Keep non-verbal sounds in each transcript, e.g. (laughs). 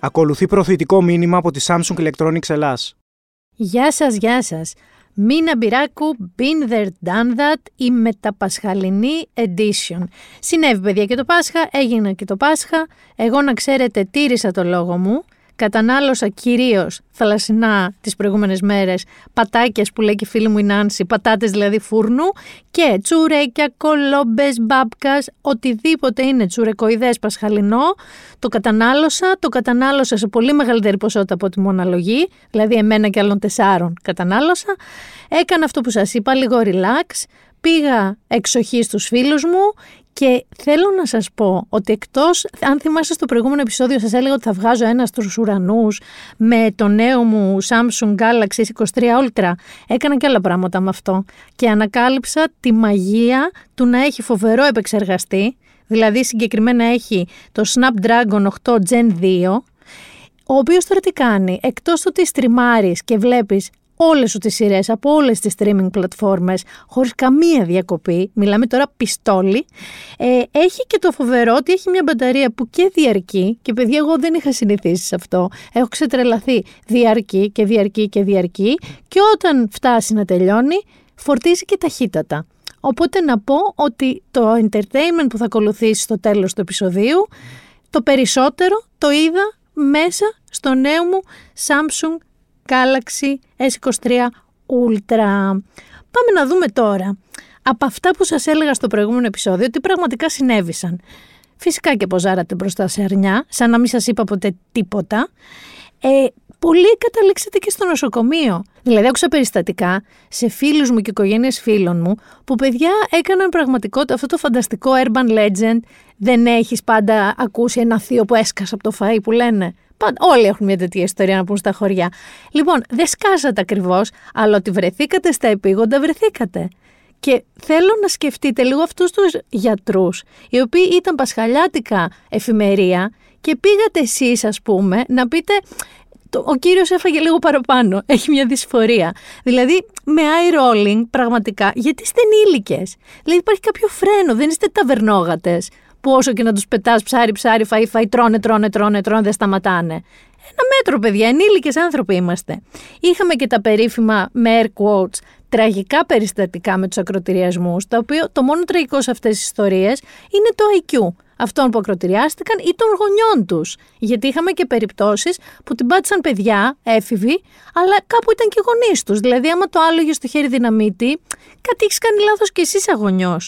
Ακολουθεί προθετικό μήνυμα από τη Samsung Electronics Ελλάς. Γεια σας, γεια σας. Μίνα Μπυράκου, been there, done that, η μεταπασχαλινή edition. Συνέβη παιδιά και το Πάσχα, έγινε και το Πάσχα. Εγώ να ξέρετε τήρησα το λόγο μου κατανάλωσα κυρίως θαλασσινά τις προηγούμενες μέρες πατάκιας που λέει και η φίλη μου η Νάνση, πατάτες δηλαδή φούρνου και τσουρέκια, κολόμπες, μπάμπκα, οτιδήποτε είναι τσουρεκοειδέ πασχαλινό. Το κατανάλωσα, το κατανάλωσα σε πολύ μεγαλύτερη ποσότητα από τη μοναλογή, δηλαδή εμένα και άλλων τεσσάρων κατανάλωσα. Έκανα αυτό που σας είπα, λίγο relax. Πήγα εξοχή στους φίλους μου και θέλω να σας πω ότι εκτός, αν θυμάστε στο προηγούμενο επεισόδιο σας έλεγα ότι θα βγάζω ένα στους ουρανούς με το νέο μου Samsung Galaxy S23 Ultra, έκανα και άλλα πράγματα με αυτό. Και ανακάλυψα τη μαγεία του να έχει φοβερό επεξεργαστή, δηλαδή συγκεκριμένα έχει το Snapdragon 8 Gen 2, ο οποίος τώρα τι κάνει, εκτός του ότι στριμάρεις και βλέπεις όλες σου τις σειρές από όλες τις streaming πλατφόρμες χωρίς καμία διακοπή, μιλάμε τώρα πιστόλι, ε, έχει και το φοβερό ότι έχει μια μπαταρία που και διαρκεί και παιδιά εγώ δεν είχα συνηθίσει σε αυτό, έχω ξετρελαθεί διαρκεί και διαρκεί και διαρκεί και όταν φτάσει να τελειώνει φορτίζει και ταχύτατα. Οπότε να πω ότι το entertainment που θα ακολουθήσει στο τέλος του επεισοδίου, το περισσότερο το είδα μέσα στο νέο μου Samsung Galaxy S23 Ultra. Πάμε να δούμε τώρα από αυτά που σας έλεγα στο προηγούμενο επεισόδιο τι πραγματικά συνέβησαν. Φυσικά και ποζάρατε μπροστά σε αρνιά, σαν να μην σας είπα ποτέ τίποτα. Ε, πολλοί καταλήξατε και στο νοσοκομείο. Δηλαδή, άκουσα περιστατικά σε φίλους μου και οικογένειες φίλων μου που παιδιά έκαναν πραγματικότητα αυτό το φανταστικό urban legend. Δεν έχεις πάντα ακούσει ένα θείο που έσκασε από το φαΐ που λένε. Πάντα, όλοι έχουν μια τέτοια ιστορία να πούν στα χωριά. Λοιπόν, δεν σκάσατε ακριβώς, αλλά ότι βρεθήκατε στα επίγοντα, βρεθήκατε. Και θέλω να σκεφτείτε λίγο αυτούς τους γιατρούς, οι οποίοι ήταν πασχαλιάτικα εφημερία και πήγατε εσείς ας πούμε να πείτε ο κύριος έφαγε λίγο παραπάνω, (laughs) έχει μια δυσφορία. Δηλαδή με eye rolling πραγματικά, γιατί είστε ενήλικες; Δηλαδή υπάρχει κάποιο φρένο, δεν είστε ταβερνόγατες που όσο και να τους πετάς ψάρι, ψάρι, φαΐ, φαΐ, τρώνε, τρώνε, τρώνε, τρώνε, δεν σταματάνε. Ένα μέτρο, παιδιά, ενήλικες άνθρωποι είμαστε. Είχαμε και τα περίφημα με air quotes τραγικά περιστατικά με τους ακροτηριασμούς, τα οποία το μόνο τραγικό σε αυτές τις ιστορίες είναι το IQ αυτών που ακροτηριάστηκαν ή των γονιών τους. Γιατί είχαμε και περιπτώσεις που την πάτησαν παιδιά, έφηβοι, αλλά κάπου ήταν και γονείς τους. Δηλαδή, άμα το άλλο στο χέρι δυναμίτη, κάτι έχεις κάνει λάθος κι εσύ αγωνιό.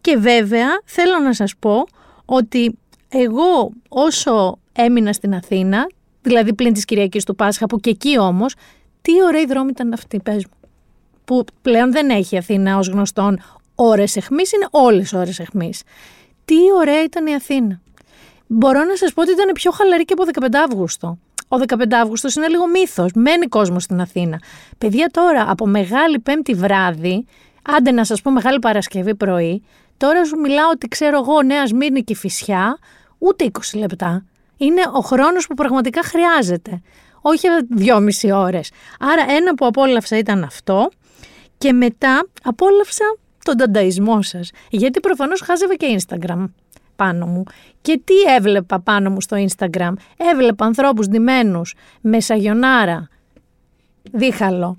Και βέβαια θέλω να σας πω ότι εγώ όσο έμεινα στην Αθήνα, δηλαδή πλην της Κυριακής του Πάσχα, που και εκεί όμως, τι ωραίοι δρόμοι ήταν αυτοί, πες μου. Που πλέον δεν έχει Αθήνα ως γνωστόν ώρες εχμής, είναι όλες ώρες εχμής. Τι ωραία ήταν η Αθήνα. Μπορώ να σας πω ότι ήταν πιο χαλαρή και από 15 Αύγουστο. Ο 15 Αύγουστος είναι λίγο μύθος. Μένει κόσμο στην Αθήνα. Παιδιά τώρα από Μεγάλη Πέμπτη βράδυ, άντε να σας πω Μεγάλη Παρασκευή πρωί, Τώρα σου μιλάω ότι ξέρω εγώ Νέας Σμύρνη και Φυσιά, ούτε 20 λεπτά. Είναι ο χρόνος που πραγματικά χρειάζεται. Όχι δυόμιση ώρες. Άρα ένα που απόλαυσα ήταν αυτό και μετά απόλαυσα τον τανταϊσμό σας. Γιατί προφανώς χάζευα και Instagram πάνω μου. Και τι έβλεπα πάνω μου στο Instagram; Έβλεπα ανθρώπους ντυμένους με σαγιονάρα, δίχαλο,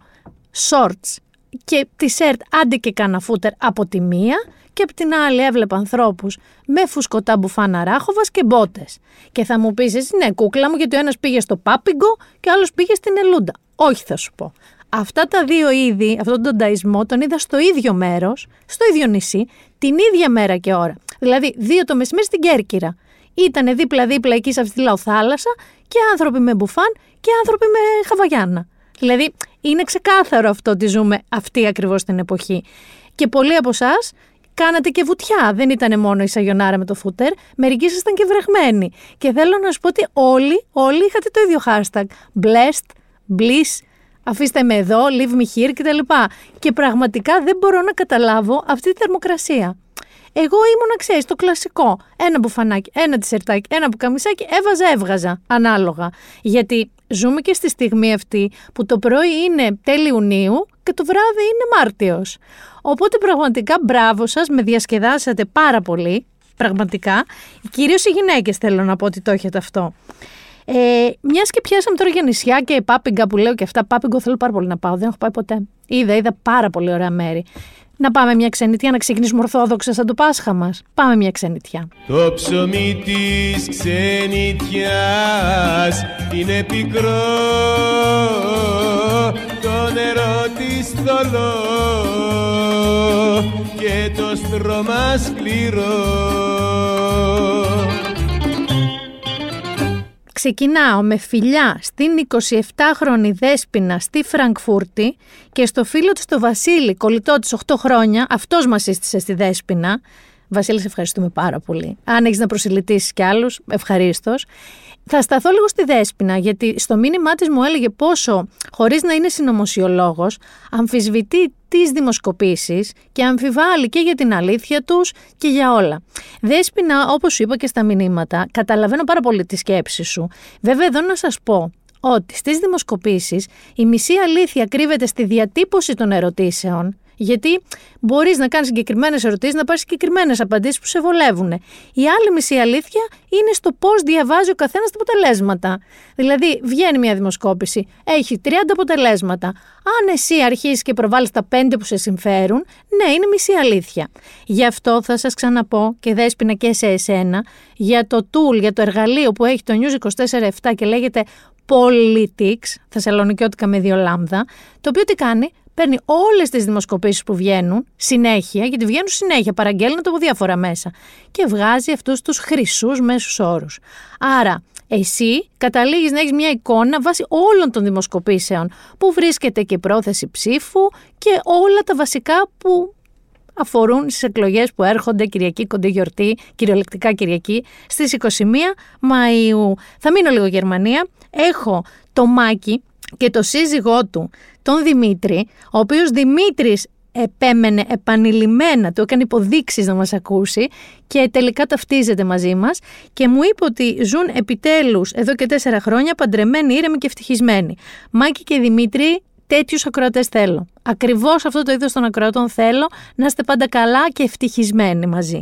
shorts και τη σερτ άντε και κάνα φούτερ από τη μία και απ' την άλλη έβλεπα ανθρώπους με φουσκωτά μπουφάνα ράχοβα και μπότες. Και θα μου πεις, εσύ ναι, κούκλα μου, γιατί ο ένας πήγε στο Πάπιγκο και ο άλλος πήγε στην Ελούντα. Όχι, θα σου πω. Αυτά τα δύο είδη, αυτόν τον ταϊσμό, τον είδα στο ίδιο μέρος, στο ίδιο νησί, την ίδια μέρα και ώρα. Δηλαδή, δύο το μεσημέρι στην Κέρκυρα. Ήτανε δίπλα-δίπλα εκεί σε αυτή τη λαοθάλασσα και άνθρωποι με μπουφάν και άνθρωποι με χαβαγιάννα. Δηλαδή, είναι ξεκάθαρο αυτό ότι ζούμε αυτή ακριβώς την εποχή. Και πολλοί από εσάς κάνατε και βουτιά. Δεν ήταν μόνο η Σαγιονάρα με το φούτερ. Μερικοί ήσασταν και βρεγμένοι. Και θέλω να σου πω ότι όλοι, όλοι είχατε το ίδιο hashtag. Blessed, bliss, Αφήστε με εδώ, leave me here κτλ. Και πραγματικά δεν μπορώ να καταλάβω αυτή τη θερμοκρασία. Εγώ ήμουν, ξέρεις, το κλασικό. Ένα μπουφανάκι, ένα τισερτάκι, ένα μπουκαμισάκι, έβαζα, έβγαζα. Ανάλογα. Γιατί ζούμε και στη στιγμή αυτή που το πρωί είναι τέλη Ιουνίου και το βράδυ είναι Μάρτιος. Οπότε πραγματικά μπράβο σας, με διασκεδάσατε πάρα πολύ, πραγματικά. Κυρίως οι γυναίκες θέλω να πω ότι το έχετε αυτό. Ε, Μιας και πιάσαμε τώρα για νησιά και πάπιγκα που λέω και αυτά, πάπιγκο θέλω πάρα πολύ να πάω, δεν έχω πάει ποτέ. Είδα, είδα πάρα πολύ ωραία μέρη. Να πάμε μια ξενιτιά, να ξεκινήσουμε ορθόδοξα σαν το Πάσχα μας. Πάμε μια ξενιτιά. Το ψωμί της ξενιτιάς είναι πικρό Το νερό της θολό και το στρώμα σκληρό Ξεκινάω με φιλιά στην 27χρονη Δέσποινα στη Φραγκφούρτη και στο φίλο της το Βασίλη, κολλητό της 8 χρόνια, αυτός μας σύστησε στη Δέσποινα. Βασίλη, σε ευχαριστούμε πάρα πολύ. Αν έχεις να προσελητήσεις κι άλλους, ευχαρίστως. Θα σταθώ λίγο στη Δέσποινα, γιατί στο μήνυμά της μου έλεγε πόσο, χωρίς να είναι συνωμοσιολόγος, αμφισβητεί τις δημοσκοπήσεις και αμφιβάλλει και για την αλήθεια τους και για όλα. Δέσποινα, όπως σου είπα και στα μηνύματα, καταλαβαίνω πάρα πολύ τη σκέψη σου. Βέβαια, εδώ να σας πω ότι στις δημοσκοπήσεις η μισή αλήθεια κρύβεται στη διατύπωση των ερωτήσεων γιατί μπορείς να κάνεις συγκεκριμένες ερωτήσεις, να πάρεις συγκεκριμένες απαντήσεις που σε βολεύουν. Η άλλη μισή αλήθεια είναι στο πώς διαβάζει ο καθένας τα αποτελέσματα. Δηλαδή, βγαίνει μια δημοσκόπηση, έχει 30 αποτελέσματα. Αν εσύ αρχίσει και προβάλλεις τα 5 που σε συμφέρουν, ναι, είναι μισή αλήθεια. Γι' αυτό θα σας ξαναπώ και δέσπινα και σε εσένα για το tool, για το εργαλείο που έχει το News 24-7 και λέγεται Politics, Θεσσαλονικιώτικα με δύο λάμδα, το οποίο τι κάνει, παίρνει όλες τις δημοσκοπήσεις που βγαίνουν συνέχεια, γιατί βγαίνουν συνέχεια, παραγγέλνονται από διάφορα μέσα, και βγάζει αυτούς τους χρυσούς μέσους όρους. Άρα, εσύ καταλήγεις να έχεις μια εικόνα βάσει όλων των δημοσκοπήσεων, που βρίσκεται και πρόθεση ψήφου και όλα τα βασικά που αφορούν στις εκλογές που έρχονται Κυριακή κοντή γιορτή, κυριολεκτικά Κυριακή, στις 21 Μαΐου. Θα μείνω λίγο Γερμανία. Έχω το Μάκη και το σύζυγό του, τον Δημήτρη, ο οποίος Δημήτρης επέμενε επανειλημμένα, του έκανε υποδείξεις να μας ακούσει και τελικά ταυτίζεται μαζί μας και μου είπε ότι ζουν επιτέλους εδώ και τέσσερα χρόνια παντρεμένοι, ήρεμοι και ευτυχισμένοι. Μάκη και Δημήτρη, τέτοιους ακροατές θέλω. Ακριβώς αυτό το είδος των ακροατών θέλω να είστε πάντα καλά και ευτυχισμένοι μαζί.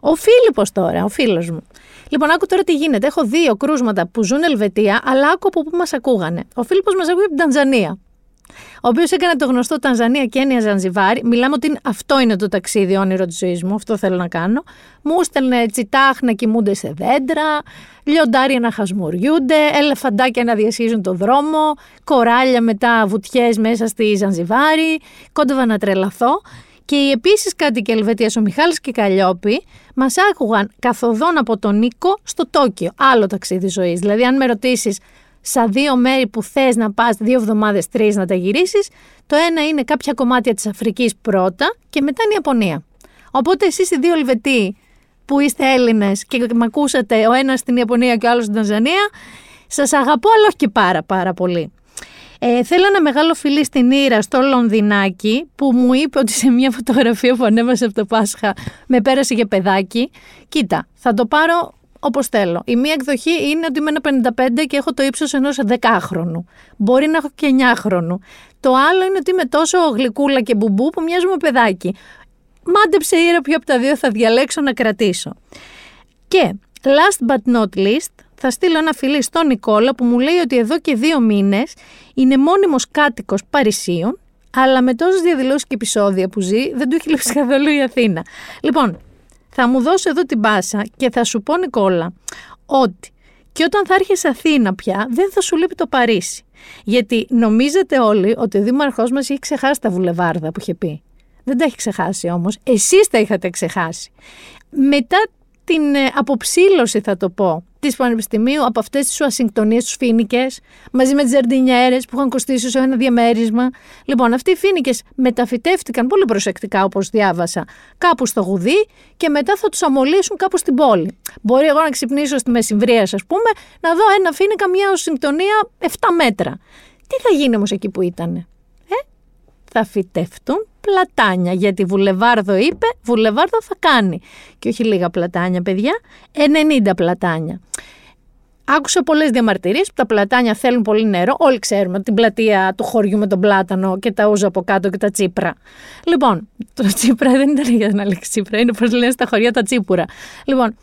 Ο Φίλιππος τώρα, ο φίλος μου. Λοιπόν, άκου τώρα τι γίνεται. Έχω δύο κρούσματα που ζουν Ελβετία, αλλά άκου από πού μας ακούγανε. Ο Φίλιππος μας ακούει από την Τανζανία. Ο οποίος έκανε το γνωστό Τανζανία και έννοια Ζανζιβάρι. Μιλάμε ότι αυτό είναι το ταξίδι όνειρο της ζωής μου, αυτό θέλω να κάνω. Μου στέλνε τσιτάχ να κοιμούνται σε δέντρα, λιοντάρια να χασμουριούνται, ελεφαντάκια να διασχίζουν το δρόμο, κοράλια μετά βουτιές μέσα στη Ζανζιβάρι. Κόντευα να τρελαθώ. Και οι επίσης κάτοικοι Ελβετίας, ο Μιχάλης και η Καλλιόπη, μας άκουγαν καθοδόν από τον Νίκο στο Τόκιο. Άλλο ταξίδι ζωής. Δηλαδή, αν με ρωτήσεις στα δύο μέρη που θες να πας δύο εβδομάδες, τρεις να τα γυρίσεις, το ένα είναι κάποια κομμάτια της Αφρικής πρώτα και μετά είναι η Ιαπωνία. Οπότε εσείς οι δύο Ελβετοί που είστε Έλληνες και με ακούσατε ο ένας στην Ιαπωνία και ο άλλος στην Τανζανία, σας αγαπώ, αλλά όχι και πάρα πάρα πολύ. Ε, θέλω ένα μεγάλο φιλί στην Ήρα στο Λονδινάκι που μου είπε ότι σε μια φωτογραφία που ανέβασε από το Πάσχα με πέρασε για παιδάκι. Κοίτα, θα το πάρω όπως θέλω. Η μία εκδοχή είναι ότι είμαι ένα 55 και έχω το ύψος ενός 10χρονου. Μπορεί να έχω και 9χρονου. Το άλλο είναι ότι είμαι τόσο γλυκούλα και μπουμπού που μοιάζουμε παιδάκι. Μάντεψε ήρα ποιο από τα δύο θα διαλέξω να κρατήσω. Και last but not least, θα στείλω ένα φιλί στον Νικόλα που μου λέει ότι εδώ και δύο μήνες είναι μόνιμος κάτοικος Παρισίων, αλλά με τόσες διαδηλώσεις και επεισόδια που ζει δεν του έχει λείψει καθόλου η Αθήνα. Λοιπόν, θα μου δώσω εδώ την πάσα και θα σου πω Νικόλα ότι και όταν θα έρχεσαι Αθήνα πια δεν θα σου λείπει το Παρίσι. Γιατί νομίζετε όλοι ότι ο δήμαρχός μας έχει ξεχάσει τα βουλεβάρδα που είχε πει. Δεν τα έχει ξεχάσει όμως, εσείς τα είχατε ξεχάσει. Μετά την ε, αποψήλωση θα το πω της Πανεπιστημίου από αυτές τις Ουασιγκτονίε, τους Φίνικε, μαζί με τις Ζαρντινιέρε που είχαν κοστίσει σε ένα διαμέρισμα. Λοιπόν, αυτοί οι Φίνικε μεταφυτεύτηκαν πολύ προσεκτικά, όπως διάβασα, κάπου στο γουδί και μετά θα τους αμολύσουν κάπου στην πόλη. Μπορεί εγώ να ξυπνήσω στη Μεσημβρίας, ας πούμε, να δω ένα Φίνικα, μια Ουασιγκτονία 7 μέτρα. Τι θα γίνει όμως εκεί που ήταν. Ε, θα φυτευτούν πλατάνια. Γιατί Βουλεβάρδο είπε, Βουλεβάρδο θα κάνει. Και όχι λίγα πλατάνια, παιδιά, 90 πλατάνια. Άκουσα πολλές διαμαρτυρίες που τα πλατάνια θέλουν πολύ νερό. Όλοι ξέρουμε την πλατεία του χωριού με τον πλάτανο και τα ούζα από κάτω και τα τσίπρα. Λοιπόν, το τσίπρα δεν ήταν για να λέξει τσίπρα, είναι πώ λένε στα χωριά τα τσίπουρα. Λοιπόν,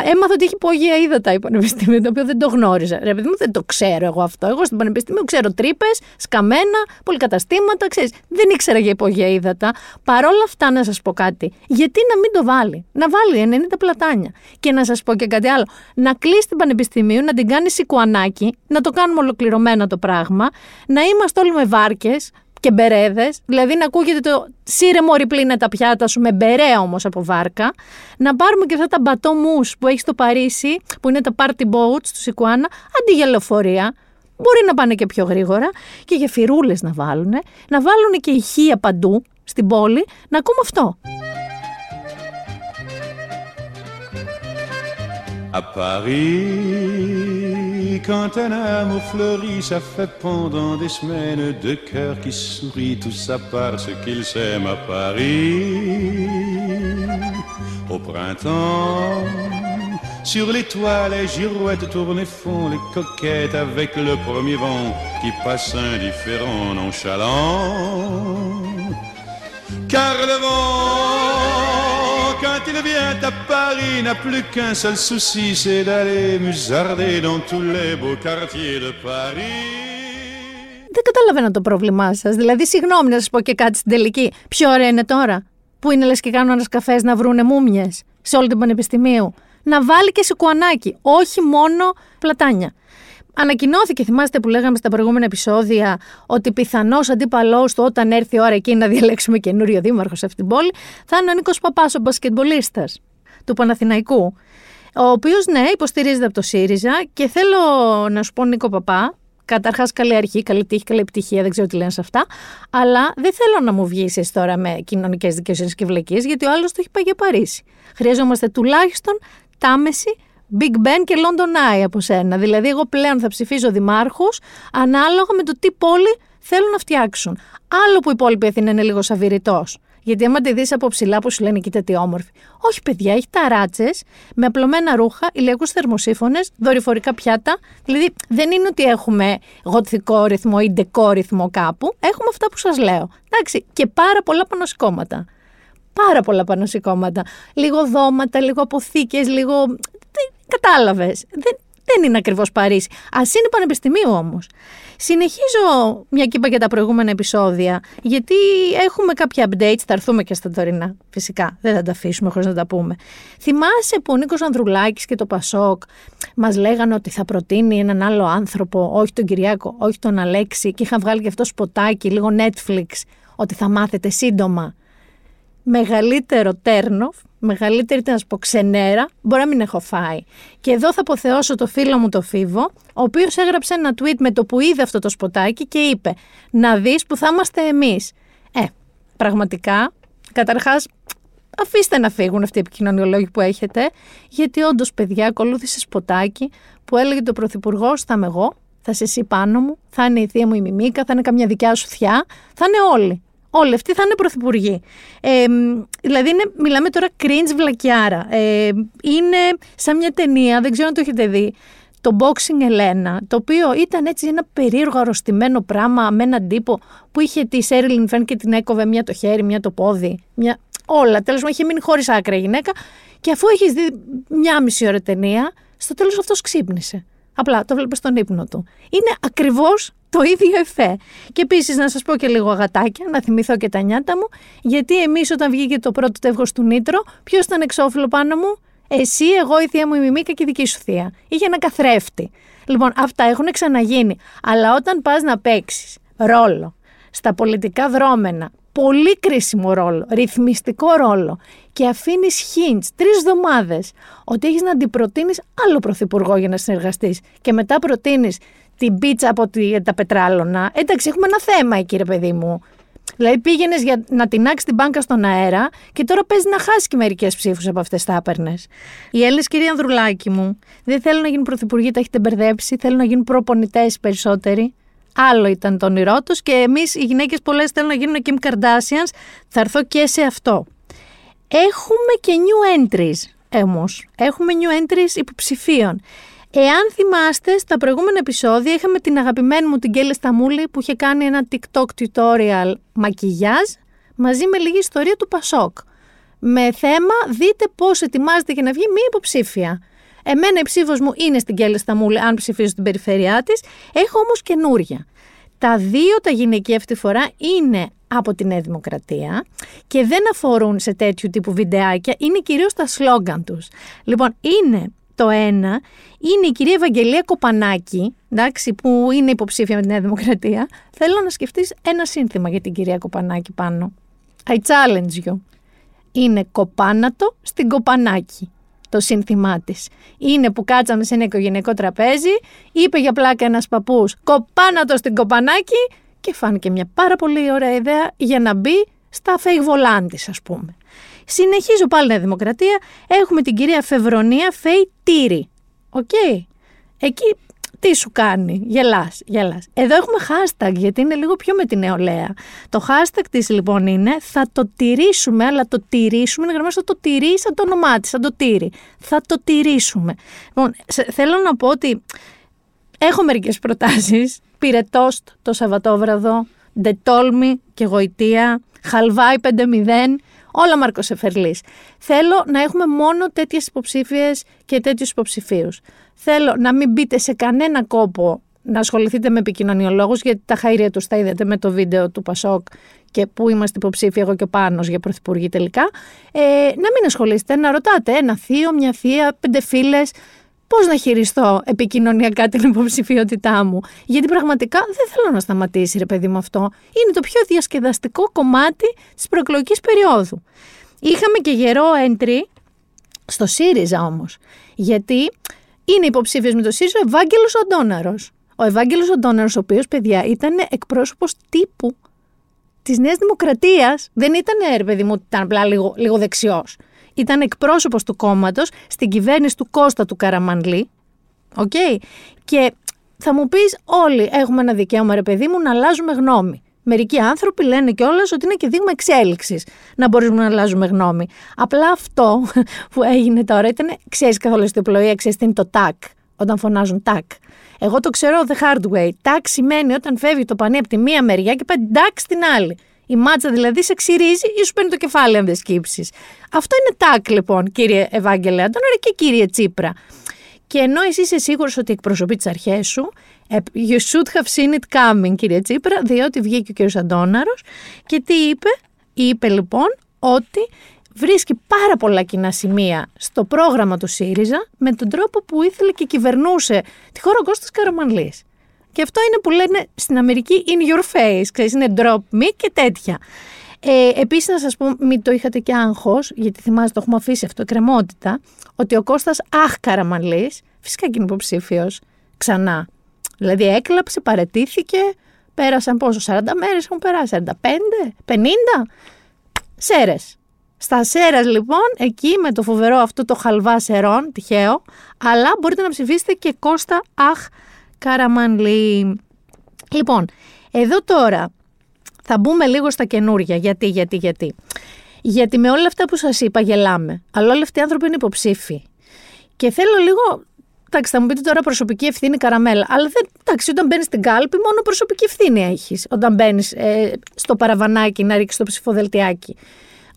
Έμαθα ότι έχει υπόγεια ύδατα η Πανεπιστήμιο, το οποίο δεν το γνώριζα. Ρε παιδί μου, δεν το ξέρω εγώ αυτό. Εγώ στην Πανεπιστήμιο ξέρω τρύπες, σκαμμένα, πολυκαταστήματα, ξέρεις. Δεν ήξερα για υπόγεια ύδατα. Παρ' όλα αυτά, να σας πω κάτι. Γιατί να μην το βάλει; Να βάλει 90 πλατάνια. Και να σας πω και κάτι άλλο. Να κλείσει την Πανεπιστημίου, να την κάνει σικουανάκι, να το κάνουμε ολοκληρωμένα το πράγμα, να είμαστε όλοι με βάρκες, και μπερέδες, δηλαδή να ακούγεται το σύρε μόρι πλήνε τα πιάτα σου με μπερέ όμως από βάρκα. Να πάρουμε και αυτά τα μπατό μους που έχει στο Παρίσι, που είναι τα party boats του Σικουάνα, αντί για λεωφορεία. Μπορεί να πάνε και πιο γρήγορα και γεφυρούλε να βάλουν, να βάλουν και ηχεία παντού στην πόλη, να ακούμε αυτό. À Paris, quand un amour fleurit, ça fait pendant des semaines deux cœurs qui sourient, tout ça parce qu'ils s'aiment à Paris. Au printemps, sur les toits, les girouettes tournent et font les coquettes avec le premier vent qui passe indifférent, nonchalant. Car le vent, il vient à Paris, n'a plus qu'un seul souci, c'est d'aller musarder dans tous les beaux quartiers de Paris. Δεν καταλαβαίνω το πρόβλημά σας. Δηλαδή, συγγνώμη να σας πω και κάτι στην τελική. Πιο ωραία είναι τώρα; Που είναι λες και κάνουν ένας καφές να βρούνε μούμιες σε όλη την Πανεπιστημίου; Να βάλει και σικουανάκι, όχι μόνο πλατάνια. Ανακοινώθηκε, θυμάστε που λέγαμε στα προηγούμενα επεισόδια, ότι πιθανό αντίπαλός του όταν έρθει η ώρα εκεί να διαλέξουμε καινούριο δήμαρχο σε αυτήν την πόλη, θα είναι ο Νίκος Παπάς, ο μπασκετμπολίστας του Παναθηναϊκού. Ο οποίος, ναι, υποστηρίζεται από το ΣΥΡΙΖΑ και θέλω να σου πω, Νίκο Παπά, Καταρχάς, καλή αρχή, καλή τύχη, καλή επιτυχία, δεν ξέρω τι λένε σε αυτά. Αλλά δεν θέλω να μου βγεις τώρα με κοινωνικές δικαιοσύνες και βλακίες, γιατί ο άλλος το έχει πάει για Παρίσι. Χρειαζόμαστε τουλάχιστον τάμεση Big Ben και London Eye από σένα. Δηλαδή, εγώ πλέον θα ψηφίζω δημάρχους ανάλογα με το τι πόλη θέλουν να φτιάξουν. Άλλο που η υπόλοιπη Αθήνα είναι λίγο σαβηρητό. Γιατί άμα τη δεις από ψηλά που σου λένε, κοίτα τι όμορφη. Όχι, παιδιά, έχει ταράτσε με απλωμένα ρούχα, ηλιακούς θερμοσύφωνες, δορυφορικά πιάτα. Δηλαδή, δεν είναι ότι έχουμε γοτθικό ρυθμό ή ντεκό ρυθμό κάπου. Έχουμε αυτά που σας λέω. Εντάξει, και πάρα πολλά πανοσηκώματα. Πάρα πολλά πανοσηκώματα. Λίγο δώματα, λίγο αποθήκες, λίγο Κατάλαβες. Δεν, δεν είναι ακριβώς Παρίσι. Α είναι πανεπιστημίου όμως. Συνεχίζω μια κύπα για τα προηγούμενα επεισόδια, γιατί έχουμε κάποια updates, θα έρθουμε και στα τωρινά. Φυσικά, δεν θα τα αφήσουμε χωρίς να τα πούμε. Θυμάσαι που ο Νίκος Ανδρουλάκης και το Πασόκ μας λέγανε ότι θα προτείνει έναν άλλο άνθρωπο, όχι τον Κυριάκο, όχι τον Αλέξη, και είχαν βγάλει και αυτό σποτάκι, λίγο Netflix, ότι θα μάθετε σύντομα. Μεγαλύτερο τέρνοφ μεγαλύτερη, να σου πω, ξενέρα, μπορεί να μην έχω φάει. Και εδώ θα αποθεώσω το φίλο μου το Φίβο, ο οποίος έγραψε ένα tweet με το που είδε αυτό το σποτάκι και είπε: Να δεις που θα είμαστε εμείς. Ε, πραγματικά, καταρχάς, αφήστε να φύγουν αυτοί οι επικοινωνιολόγοι που έχετε, γιατί όντως, παιδιά, ακολούθησε σποτάκι που έλεγε το Πρωθυπουργός: Θα είμαι εγώ, θα είσαι εσύ πάνω μου, θα είναι η θεία μου η Μιμίκα, θα είναι καμιά δικιά σου θιά, θα είναι όλοι. Όλοι αυτοί θα είναι πρωθυπουργοί. Ε, δηλαδή, είναι, μιλάμε τώρα cringe βλακιάρα. Ε, είναι σαν μια ταινία, δεν ξέρω αν το έχετε δει, το Boxing Ελένα, το οποίο ήταν έτσι ένα περίεργο αρρωστημένο πράγμα με έναν τύπο που είχε τη Σέριλιν Φεν και την έκοβε μια το χέρι, μια το πόδι, μια... όλα. Τέλος πάντων, είχε μείνει χωρίς άκρα η γυναίκα. Και αφού έχεις δει μια μισή ώρα ταινία, στο τέλος αυτός ξύπνησε. Απλά το βλέπεις στον ύπνο του. Είναι ακριβώς το ίδιο εφέ. Και επίσης να σας πω και λίγο αγατάκια, να θυμηθώ και τα νιάτα μου, γιατί εμείς όταν βγήκε το πρώτο τεύχος του Νίτρο, ποιος ήταν εξώφυλλο πάνω μου, εσύ, εγώ, η θεία μου, η Μιμίκα και η δική σου θεία. Είχε ένα καθρέφτη. Λοιπόν, αυτά έχουν ξαναγίνει. Αλλά όταν πας να παίξεις ρόλο στα πολιτικά δρόμενα, πολύ κρίσιμο ρόλο, ρυθμιστικό ρόλο και αφήνεις hints τρεις εβδομάδες ότι έχεις να αντιπροτείνεις άλλο πρωθυπουργό για να συνεργαστείς και μετά προτείνεις την πίτσα από τα πετράλωνα. Εντάξει, έχουμε ένα θέμα εκεί, ρε παιδί μου. Δηλαδή πήγαινες για να τεινάξεις την μπάνκα στον αέρα και τώρα παίζεις να χάσεις και μερικές ψήφους από αυτές τα έπαιρνες. Οι Έλληνε, κυρία Ανδρουλάκη μου, δεν θέλουν να γίνουν πρωθυπουργοί, τα έχετε μπερδέψει. Θέλουν να γίνουν προπονητές περισσότεροι. Άλλο ήταν το όνειρό τους και εμείς οι γυναίκες πολλές θέλουν να γίνουν Kim Kardashians. Θα έρθω και σε αυτό. Έχουμε και new entries όμω. Έχουμε new entries υποψηφίων. Εάν θυμάστε, στα προηγούμενα επεισόδια είχαμε την αγαπημένη μου την Κέλλη Σταμούλη που είχε κάνει ένα TikTok tutorial μακιγιάζ μαζί με λίγη ιστορία του Πασόκ. Με θέμα δείτε πώς ετοιμάζεται για να βγει μία υποψήφια. Εμένα η ψήφος μου είναι στην Κέλλη Σταμούλη αν ψηφίζω στην περιφέρειά της. Έχω όμως καινούρια. Τα δύο τα γυναικεία αυτή τη φορά είναι από τη Νέα Δημοκρατία και δεν αφορούν σε τέτοιου τύπου βιντεάκια, είναι κυρίως τα σλόγγαν τους. Λοιπόν, είναι το ένα είναι η κυρία Ευαγγελία Κοπανάκη, εντάξει, που είναι υποψήφια με τη Νέα Δημοκρατία. Θέλω να σκεφτείς ένα σύνθημα για την κυρία Κοπανάκη πάνω. I challenge you. Είναι κοπάνα το στην Κοπανάκη το σύνθημά της. Είναι που κάτσαμε σε ένα οικογενειακό τραπέζι, είπε για πλάκα ένας παππούς κοπάνα το στην Κοπανάκη και φάνηκε μια πάρα πολύ ωραία ιδέα για να μπει στα φέιγ βολάν της, ας πούμε. Συνεχίζω πάλι Νέα Δημοκρατία. Έχουμε την κυρία Φευρονία Φέη Τύρη. Οκ. Εκεί τι σου κάνει, γελάς, γελάς. Εδώ έχουμε hashtag γιατί είναι λίγο πιο με την νεολαία. Το hashtag της λοιπόν είναι θα το τηρήσουμε, αλλά το τηρήσουμε είναι γραμμένο το τηρεί σαν το όνομά της, σαν το τήρι. Θα το τηρήσουμε. Λοιπόν, θέλω να πω ότι έχω μερικές προτάσεις. Πήρε τόστ το Σαββατόβραδο, ντετόλμη και γοητεία, χαλβάι 5-0 Όλα Μάρκο Εφερλή. Θέλω να έχουμε μόνο τέτοιες υποψήφιες και τέτοιους υποψηφίους. Θέλω να μην μπείτε σε κανένα κόπο να ασχοληθείτε με επικοινωνιολόγους, γιατί τα χαίρια τους τα είδατε με το βίντεο του Πασόκ και που είμαστε υποψήφοι εγώ και ο Πάνος για πρωθυπουργή τελικά. Ε, να μην ασχολείστε, να ρωτάτε ένα θείο, μια θεία, πέντε φίλες πώς να χειριστώ επικοινωνιακά την υποψηφιότητά μου; Γιατί πραγματικά δεν θέλω να σταματήσει, ρε παιδί μου, αυτό. Είναι το πιο διασκεδαστικό κομμάτι της προεκλογικής περίοδου. Είχαμε και γερό entry στο ΣΥΡΙΖΑ όμως. Γιατί είναι υποψήφιος με το ΣΥΡΙΖΑ ο Ευάγγελος Αντώναρος. Ο Ευάγγελος Αντώναρος, ο οποίος, παιδιά, ήταν εκπρόσωπος τύπου της Νέας Δημοκρατίας. Δεν ήταν, ρε παιδί μου, ήταν απλά λίγο, λίγο δεξιός ήταν εκπρόσωπος του κόμματος στην κυβέρνηση του Κώστα του Καραμανλή. Οκ. Και θα μου πεις, όλοι έχουμε ένα δικαίωμα, ρε παιδί μου, να αλλάζουμε γνώμη. Μερικοί άνθρωποι λένε κιόλας ότι είναι και δείγμα εξέλιξης να μπορούμε να αλλάζουμε γνώμη. Απλά αυτό που έγινε τώρα ήταν, ξέρεις καθόλου στην πλοία, ξέρεις τι είναι το τακτ, όταν φωνάζουν τάκ. Εγώ το ξέρω the hard way. Τάκ σημαίνει όταν φεύγει το πανί από τη μία μεριά και πάει τάκ στην άλλη. Η μάτσα δηλαδή σε ξυρίζει ή σου παίρνει το κεφάλι αν δεν σκύψεις. Αυτό είναι τάκ λοιπόν, κύριε Ευάγγελε Αντώναρη και κύριε Τσίπρα. Και ενώ εσύ είσαι σίγουρος ότι εκπροσωπεί τις αρχές σου, ε, you should have seen it coming, κύριε Τσίπρα, διότι βγήκε ο κύριος Αντώναρος και τι είπε; Είπε λοιπόν ότι βρίσκει πάρα πολλά κοινά σημεία στο πρόγραμμα του ΣΥΡΙΖΑ με τον τρόπο που ήθελε και κυβερνούσε τη χώρα ο Κώστας Καραμανλής. Και αυτό είναι που λένε στην Αμερική in your face, ξέρεις, είναι drop me και τέτοια. Ε, Επίσης, να σας πω, μην το είχατε και άγχος, γιατί θυμάστε, το έχουμε αφήσει αυτό, κρεμότητα, ότι ο Κώστας Αχ Καραμαλής, φυσικά και είναι υποψήφιος ξανά. Δηλαδή έκλαψε, παρετήθηκε, πέρασαν πόσο, 40 μέρες έχουν περάσει, 45, 50. Σέρες. Στα Σέρα λοιπόν, εκεί με το φοβερό αυτό το χαλβά σερών, τυχαίο, αλλά μπορείτε να ψηφίσετε και Κώστα Αχ Καραμανλή. Λοιπόν, εδώ τώρα θα μπούμε λίγο στα καινούρια. Γιατί, γιατί, γιατί. Γιατί με όλα αυτά που σας είπα γελάμε. Αλλά όλοι αυτοί οι άνθρωποι είναι υποψήφοι. Και θέλω λίγο Εντάξει, θα μου πείτε τώρα προσωπική ευθύνη καραμέλα. Αλλά δεν, εντάξει, όταν μπαίνεις στην κάλπη, μόνο προσωπική ευθύνη έχεις. Όταν μπαίνεις ε, στο παραβανάκι να ρίξεις το ψηφοδελτιάκι.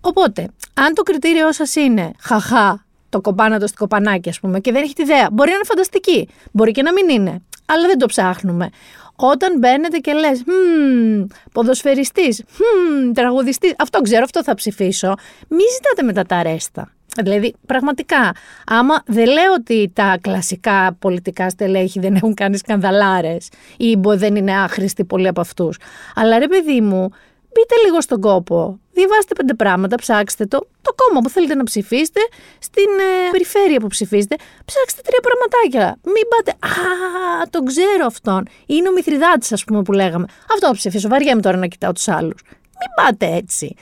Οπότε, αν το κριτήριό σας είναι χαχά, το κομπάνατο στην κοπανάκι, ας πούμε, και δεν έχετε ιδέα, μπορεί να είναι φανταστική. Μπορεί και να μην είναι αλλά δεν το ψάχνουμε. Όταν μπαίνετε και λες, «Μμμ, ποδοσφαιριστής, «Μμμ, τραγουδιστής, αυτό ξέρω, αυτό θα ψηφίσω», μη ζητάτε μετά τα αρέστα. Δηλαδή, πραγματικά, άμα δεν λέω ότι τα κλασικά πολιτικά στελέχη δεν έχουν κάνει σκανδαλάρες ή δεν είναι άχρηστοι πολλοί από αυτούς, αλλά ρε παιδί μου, μπείτε λίγο στον κόπο. Διαβάστε πέντε πράγματα, ψάξτε το. Το κόμμα που θέλετε να ψηφίσετε, στην ε, περιφέρεια που ψηφίσετε, ψάξτε τρία πραγματάκια. Μην πάτε. Α, τον ξέρω αυτόν. Είναι ο Μηθριδάτη, ας πούμε, που λέγαμε. Αυτό θα ψηφίσω. Βαριέμαι τώρα να κοιτάω τους άλλους. Μην πάτε έτσι.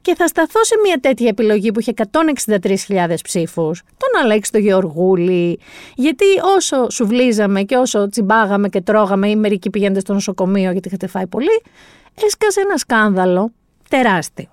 Και Και θα σταθώ σε μια τέτοια επιλογή που είχε 163.000 ψήφους, τον Αλέξη τον Γεωργούλη, γιατί όσο σουβλίζαμε και όσο τσιμπάγαμε και τρώγαμε ή μερικοί πηγαίνετε στο νοσοκομείο γιατί είχατε φάει πολύ, έσκασε ένα σκάνδαλο τεράστιο.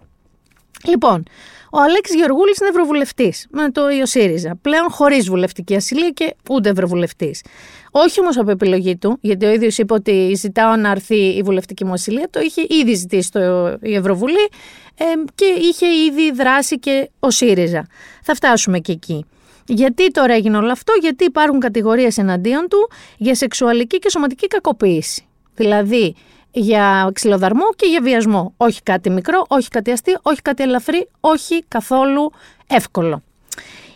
Λοιπόν, ο Αλέξης Γεωργούλης είναι ευρωβουλευτής με το ΙΟΣΥΡΙΖΑ. Πλέον χωρίς βουλευτική ασυλία και ούτε ευρωβουλευτής. Όχι όμως από επιλογή του, γιατί ο ίδιος είπε ότι ζητάω να έρθει η βουλευτική μου ασυλία. Το είχε ήδη ζητήσει το, η Ευρωβουλή ε, και είχε ήδη δράσει και ο ΣΥΡΙΖΑ. Θα φτάσουμε και εκεί. Γιατί τώρα έγινε όλο αυτό, γιατί υπάρχουν κατηγορίες εναντίον του για σεξουαλική και σωματική κακοποίηση. Δηλαδή, για ξυλοδαρμό και για βιασμό. Όχι κάτι μικρό, όχι κάτι αστείο, όχι κάτι ελαφρύ, όχι καθόλου εύκολο.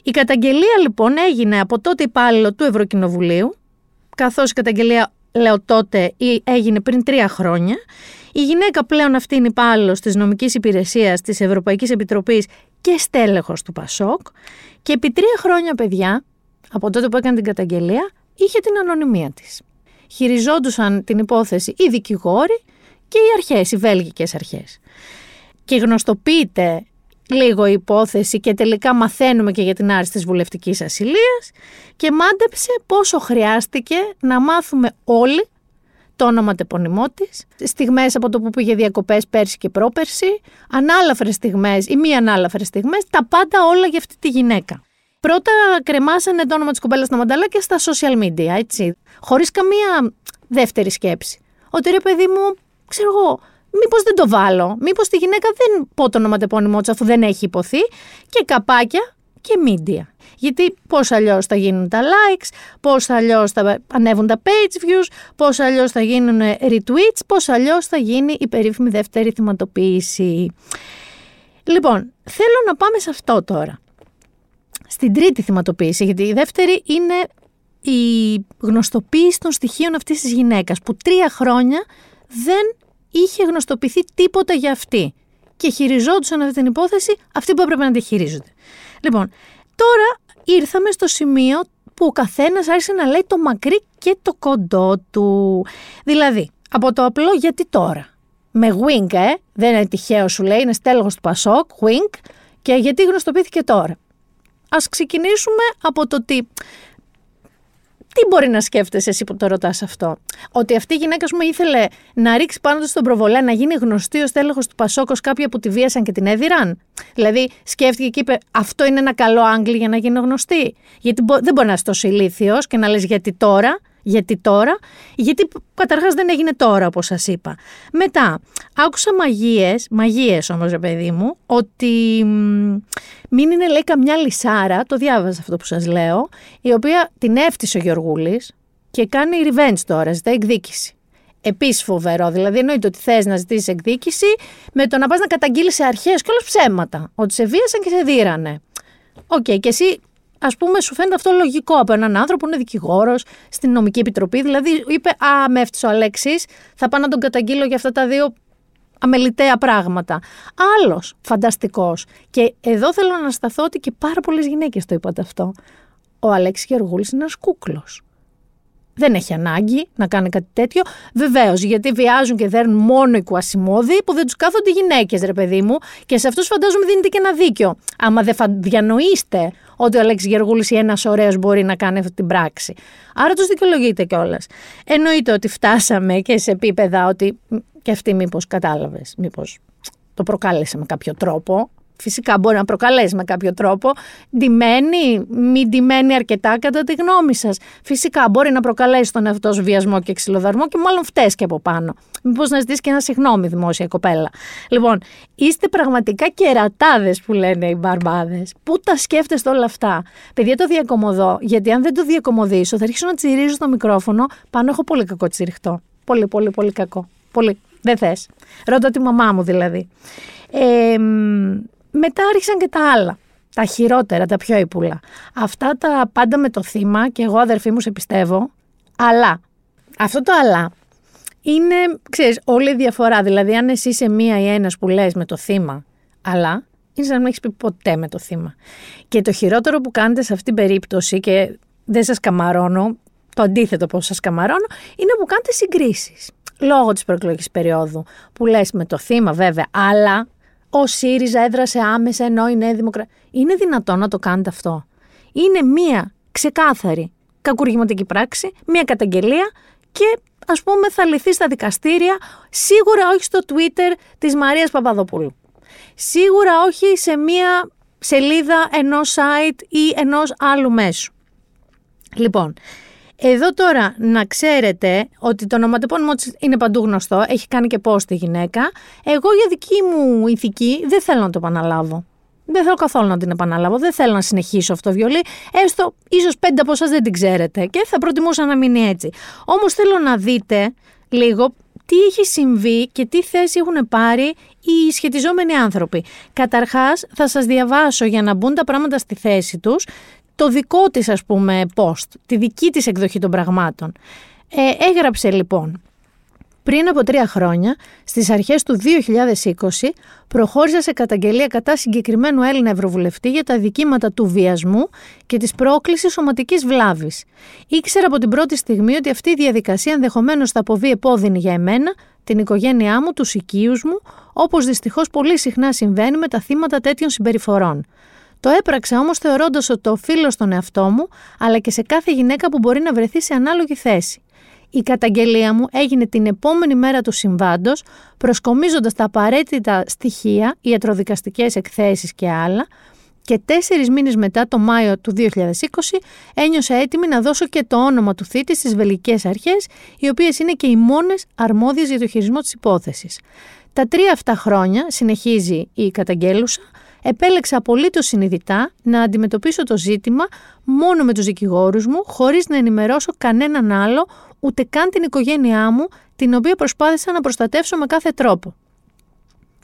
Η καταγγελία λοιπόν έγινε από τότε υπάλληλο του Ευρωκοινοβουλίου, καθώς η καταγγελία, λέω τότε, έγινε πριν τρία χρόνια. Η γυναίκα πλέον αυτή είναι υπάλληλος της νομικής υπηρεσίας της Ευρωπαϊκής Επιτροπής και στέλεχος του Πασόκ. Και επί τρία χρόνια, παιδιά, από τότε που έκανε την καταγγελία, είχε την ανωνυμία της χειριζόντουσαν την υπόθεση οι δικηγόροι και οι αρχές, οι βέλγικες αρχές. Και γνωστοποιείται λίγο η υπόθεση και τελικά μαθαίνουμε και για την άρση της βουλευτικής ασυλίας και μάντεψε πόσο χρειάστηκε να μάθουμε όλοι το όνομα τεπωνυμό της, στιγμές από το που πήγε διακοπές πέρσι και πρόπερσι, ανάλαφρες στιγμές ή μη ανάλαφρες στιγμές, τα πάντα όλα για αυτή τη γυναίκα. Πρώτα κρεμάσανε το όνομα της κοπέλα στα μανταλάκια στα social media, έτσι. Χωρίς καμία δεύτερη σκέψη. Ότι ρε παιδί μου, ξέρω εγώ, μήπως δεν το βάλω. Μήπως τη γυναίκα δεν πω το όνομα της αφού δεν έχει υποθεί. Και καπάκια και media. Γιατί πώς αλλιώς θα γίνουν τα likes, πώς αλλιώς θα ανέβουν τα page views, πώς αλλιώς θα γίνουν retweets, πώς αλλιώς θα γίνει η περίφημη δεύτερη θυματοποίηση. Λοιπόν, θέλω να πάμε σε αυτό τώρα στην τρίτη θυματοποίηση, γιατί η δεύτερη είναι η γνωστοποίηση των στοιχείων αυτής της γυναίκας, που τρία χρόνια δεν είχε γνωστοποιηθεί τίποτα για αυτή. Και χειριζόντουσαν αυτή την υπόθεση αυτοί που έπρεπε να τη χειρίζονται. Λοιπόν, τώρα ήρθαμε στο σημείο που ο καθένας άρχισε να λέει το μακρύ και το κοντό του. Δηλαδή, από το απλό γιατί τώρα; Με wink, ε, δεν είναι τυχαίο σου λέει, είναι στέλεχος του Πασόκ, wink, και γιατί γνωστοποιήθηκε τώρα; Ας ξεκινήσουμε από το τι... Τι μπορεί να σκέφτεσαι εσύ που το ρωτάς αυτό; Ότι αυτή η γυναίκα, μου ήθελε να ρίξει πάνω της τον προβολέ, να γίνει γνωστή ως τέλεχος του Πασόκος κάποια που τη βίασαν και την έδιραν. Δηλαδή, σκέφτηκε και είπε: Αυτό είναι ένα καλό άγγλι για να γίνει γνωστή. Γιατί δεν μπορεί να είσαι τόσο ηλίθιος και να λες γιατί τώρα. Γιατί τώρα, γιατί καταρχάς δεν έγινε τώρα όπως σας είπα. Μετά, άκουσα μαγείες, μαγείες όμως ρε παιδί μου, ότι μην είναι λέει καμιά λυσσάρα, το διάβαζα αυτό που σας λέω, η οποία την έφτιασε ο Γιωργούλης και κάνει revenge τώρα, ζητάει εκδίκηση. Επίσης φοβερό. Δηλαδή, εννοείται ότι θες να ζητήσεις εκδίκηση με το να πας να καταγγείλεις σε αρχές και όλα ψέματα. Ότι σε βίασαν και σε δείρανε. Ok, okay, και εσύ ας πούμε, σου φαίνεται αυτό λογικό από έναν άνθρωπο που είναι δικηγόρος στην νομική επιτροπή. Δηλαδή, είπε, Α, με έφτιαξε ο Αλέξης, θα πάω να τον καταγγείλω για αυτά τα δύο αμεληταία πράγματα. Άλλος φανταστικός. Και εδώ θέλω να σταθώ ότι και πάρα πολλές γυναίκες το είπατε αυτό. Ο Αλέξης Γεργούλη είναι ένας κούκλος δεν έχει ανάγκη να κάνει κάτι τέτοιο. Βεβαίως, γιατί βιάζουν και δέρνουν μόνο οι κουασιμόδοι που δεν τους κάθονται οι γυναίκες, ρε παιδί μου, και σε αυτούς φαντάζομαι δίνεται και ένα δίκιο. Άμα δεν διανοείστε ότι ο Αλέξης Γεργούλη ή ένας ωραίος μπορεί να κάνει αυτή την πράξη. Άρα τους δικαιολογείτε κιόλας. Εννοείται ότι φτάσαμε και σε επίπεδα ότι. και αυτή μήπως κατάλαβες, μήπως το προκάλεσε με κάποιο τρόπο. Φυσικά μπορεί να προκαλέσει με κάποιο τρόπο. Ντυμένη, μη ντυμένη αρκετά κατά τη γνώμη σας. Φυσικά μπορεί να προκαλέσει τον εαυτό σου βιασμό και ξυλοδαρμό και μάλλον φταίεις και από πάνω. Μήπως να ζητήσεις και ένα συγγνώμη δημόσια κοπέλα. Λοιπόν, είστε πραγματικά κερατάδες που λένε οι μπαρμπάδες. Πού τα σκέφτεστε όλα αυτά; Παιδιά, το διακομωδώ, γιατί αν δεν το διακομωδήσω, θα αρχίσω να τσιρίζω στο μικρόφωνο. Πάνω έχω πολύ κακό τσιριχτό. Πολύ, πολύ, πολύ κακό. Πολύ. Δεν θες. Ρώτα τη μαμά μου δηλαδή. Ε, μετά άρχισαν και τα άλλα. Τα χειρότερα, τα πιο ύπουλα. Αυτά τα πάντα με το θύμα και εγώ αδερφή μου σε πιστεύω. Αλλά, αυτό το αλλά είναι, ξέρεις, όλη η διαφορά. Δηλαδή, αν εσύ είσαι μία ή ένας που λες με το θύμα, αλλά είναι σαν να μην έχεις πει ποτέ με το θύμα. Και το χειρότερο που κάνετε σε αυτήν την περίπτωση και δεν σας καμαρώνω, το αντίθετο πώς σας καμαρώνω, είναι που κάνετε συγκρίσεις. Λόγω της προεκλογικής περίοδου. Που λες με το θύμα βέβαια, αλλά ο ΣΥΡΙΖΑ έδρασε άμεσα ενώ η Νέα Δημοκρατία. Είναι δυνατόν να το κάνετε αυτό; Είναι μία ξεκάθαρη κακουργηματική πράξη, μία καταγγελία και ας πούμε θα λυθεί στα δικαστήρια, σίγουρα όχι στο Twitter της Μαρίας Παπαδοπούλου. Σίγουρα όχι σε μία σελίδα ενός site ή ενός άλλου μέσου. Λοιπόν, εδώ τώρα να ξέρετε ότι το ονοματεπώνυμο της είναι παντού γνωστό, έχει κάνει και πώ τη γυναίκα. Εγώ για δική μου ηθική δεν θέλω να το επαναλάβω. Δεν θέλω καθόλου να την επαναλάβω. Δεν θέλω να συνεχίσω αυτό το βιολί. Έστω, ίσως πέντε από εσάς δεν την ξέρετε και θα προτιμούσα να μείνει έτσι. Όμως θέλω να δείτε λίγο τι έχει συμβεί και τι θέση έχουν πάρει οι σχετιζόμενοι άνθρωποι. Καταρχάς θα σας διαβάσω για να μπουν τα πράγματα στη θέση τους το δικό της ας πούμε post, τη δική της εκδοχή των πραγμάτων. Ε, έγραψε λοιπόν πριν από τρία χρόνια, στις αρχές του 2020, προχώρησε σε καταγγελία κατά συγκεκριμένου Έλληνα Ευρωβουλευτή για τα δικήματα του βιασμού και της πρόκλησης σωματικής βλάβης. Ήξερα από την πρώτη στιγμή ότι αυτή η διαδικασία ενδεχομένως θα αποβεί επώδυνη για εμένα, την οικογένειά μου, τους οικείους μου, όπως δυστυχώς πολύ συχνά συμβαίνει με τα θύματα τέτοιων συμπεριφορών. Το έπραξα όμως θεωρώντας ότι το οφείλω στον εαυτό μου, αλλά και σε κάθε γυναίκα που μπορεί να βρεθεί σε ανάλογη θέση. Η καταγγελία μου έγινε την επόμενη μέρα του συμβάντος, προσκομίζοντας τα απαραίτητα στοιχεία, ιατροδικαστικές εκθέσεις και άλλα, και τέσσερις μήνες μετά, το Μάιο του 2020, ένιωσα έτοιμη να δώσω και το όνομα του θήτη στις βελγικέ αρχές, οι οποίες είναι και οι μόνες αρμόδιες για το χειρισμό της υπόθεσης. Τα τρία αυτά χρόνια, συνεχίζει η καταγγέλουσα, επέλεξα απολύτως συνειδητά να αντιμετωπίσω το ζήτημα μόνο με τους δικηγόρους μου, χωρίς να ενημερώσω κανέναν άλλο, ούτε καν την οικογένειά μου, την οποία προσπάθησα να προστατεύσω με κάθε τρόπο.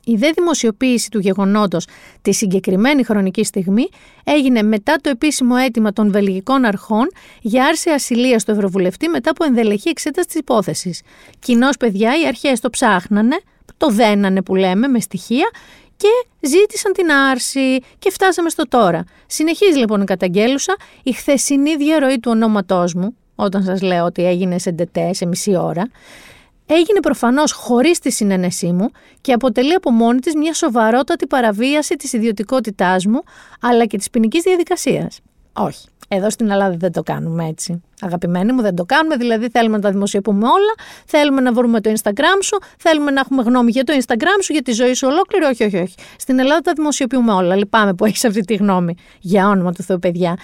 Η δε δημοσιοποίηση του γεγονότος τη συγκεκριμένη χρονική στιγμή έγινε μετά το επίσημο αίτημα των βελγικών αρχών για άρση ασυλίας του Ευρωβουλευτή μετά από ενδελεχή εξέταση της υπόθεσης. Κοινώς, παιδιά, οι αρχές το ψάχνανε, το δένανε που λέμε με στοιχεία και ζήτησαν την άρση και φτάσαμε στο τώρα. Συνεχίζει λοιπόν η καταγγέλουσα η χθεσινή διαρροή του ονόματός μου, όταν σας λέω ότι έγινε σε ντετέ σε μισή ώρα, έγινε προφανώς χωρίς τη συναίνεσή μου και αποτελεί από μόνη της μια σοβαρότατη παραβίαση της ιδιωτικότητάς μου, αλλά και της ποινικής διαδικασίας. Όχι. Εδώ στην Ελλάδα δεν το κάνουμε έτσι. Αγαπημένοι μου, δεν το κάνουμε. Δηλαδή, θέλουμε να τα δημοσιοποιούμε όλα. Θέλουμε να βρούμε το Instagram σου. Θέλουμε να έχουμε γνώμη για το Instagram σου, για τη ζωή σου ολόκληρη. Όχι, όχι, όχι. Στην Ελλάδα τα δημοσιοποιούμε όλα. Λυπάμαι που έχεις αυτή τη γνώμη. Για όνομα του Θεού, παιδιά.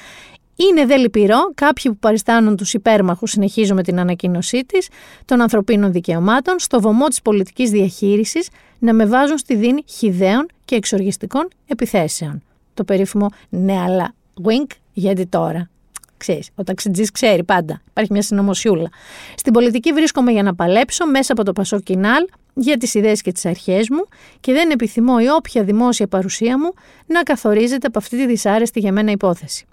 Είναι δε λυπηρό κάποιοι που παριστάνουν τους υπέρμαχους, συνεχίζω με την ανακοίνωσή της, των ανθρωπίνων δικαιωμάτων, στο βωμό της πολιτικής διαχείρισης, να με βάζουν στη δίνη χιδαίων και εξοργιστικών επιθέσεων. Το περίφημο ναι, αλλά wink, γιατί τώρα. Ξέρεις, ο ταξιτζής ξέρει πάντα. Υπάρχει μια συνωμοσιούλα. Στην πολιτική βρίσκομαι για να παλέψω μέσα από το Πασό Κινάλ για τις ιδέες και τις αρχές μου και δεν επιθυμώ η όποια δημόσια παρουσία μου να καθορίζεται από αυτή τη δυσάρεστη για μένα υπόθεση.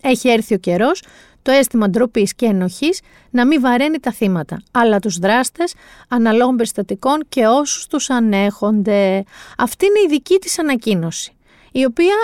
Έχει έρθει ο καιρός το αίσθημα ντροπής και ενοχής να μην βαραίνει τα θύματα, αλλά τους δράστες αναλόγων περιστατικών και όσους τους ανέχονται. Αυτή είναι η δική της ανακοίνωση, η οποία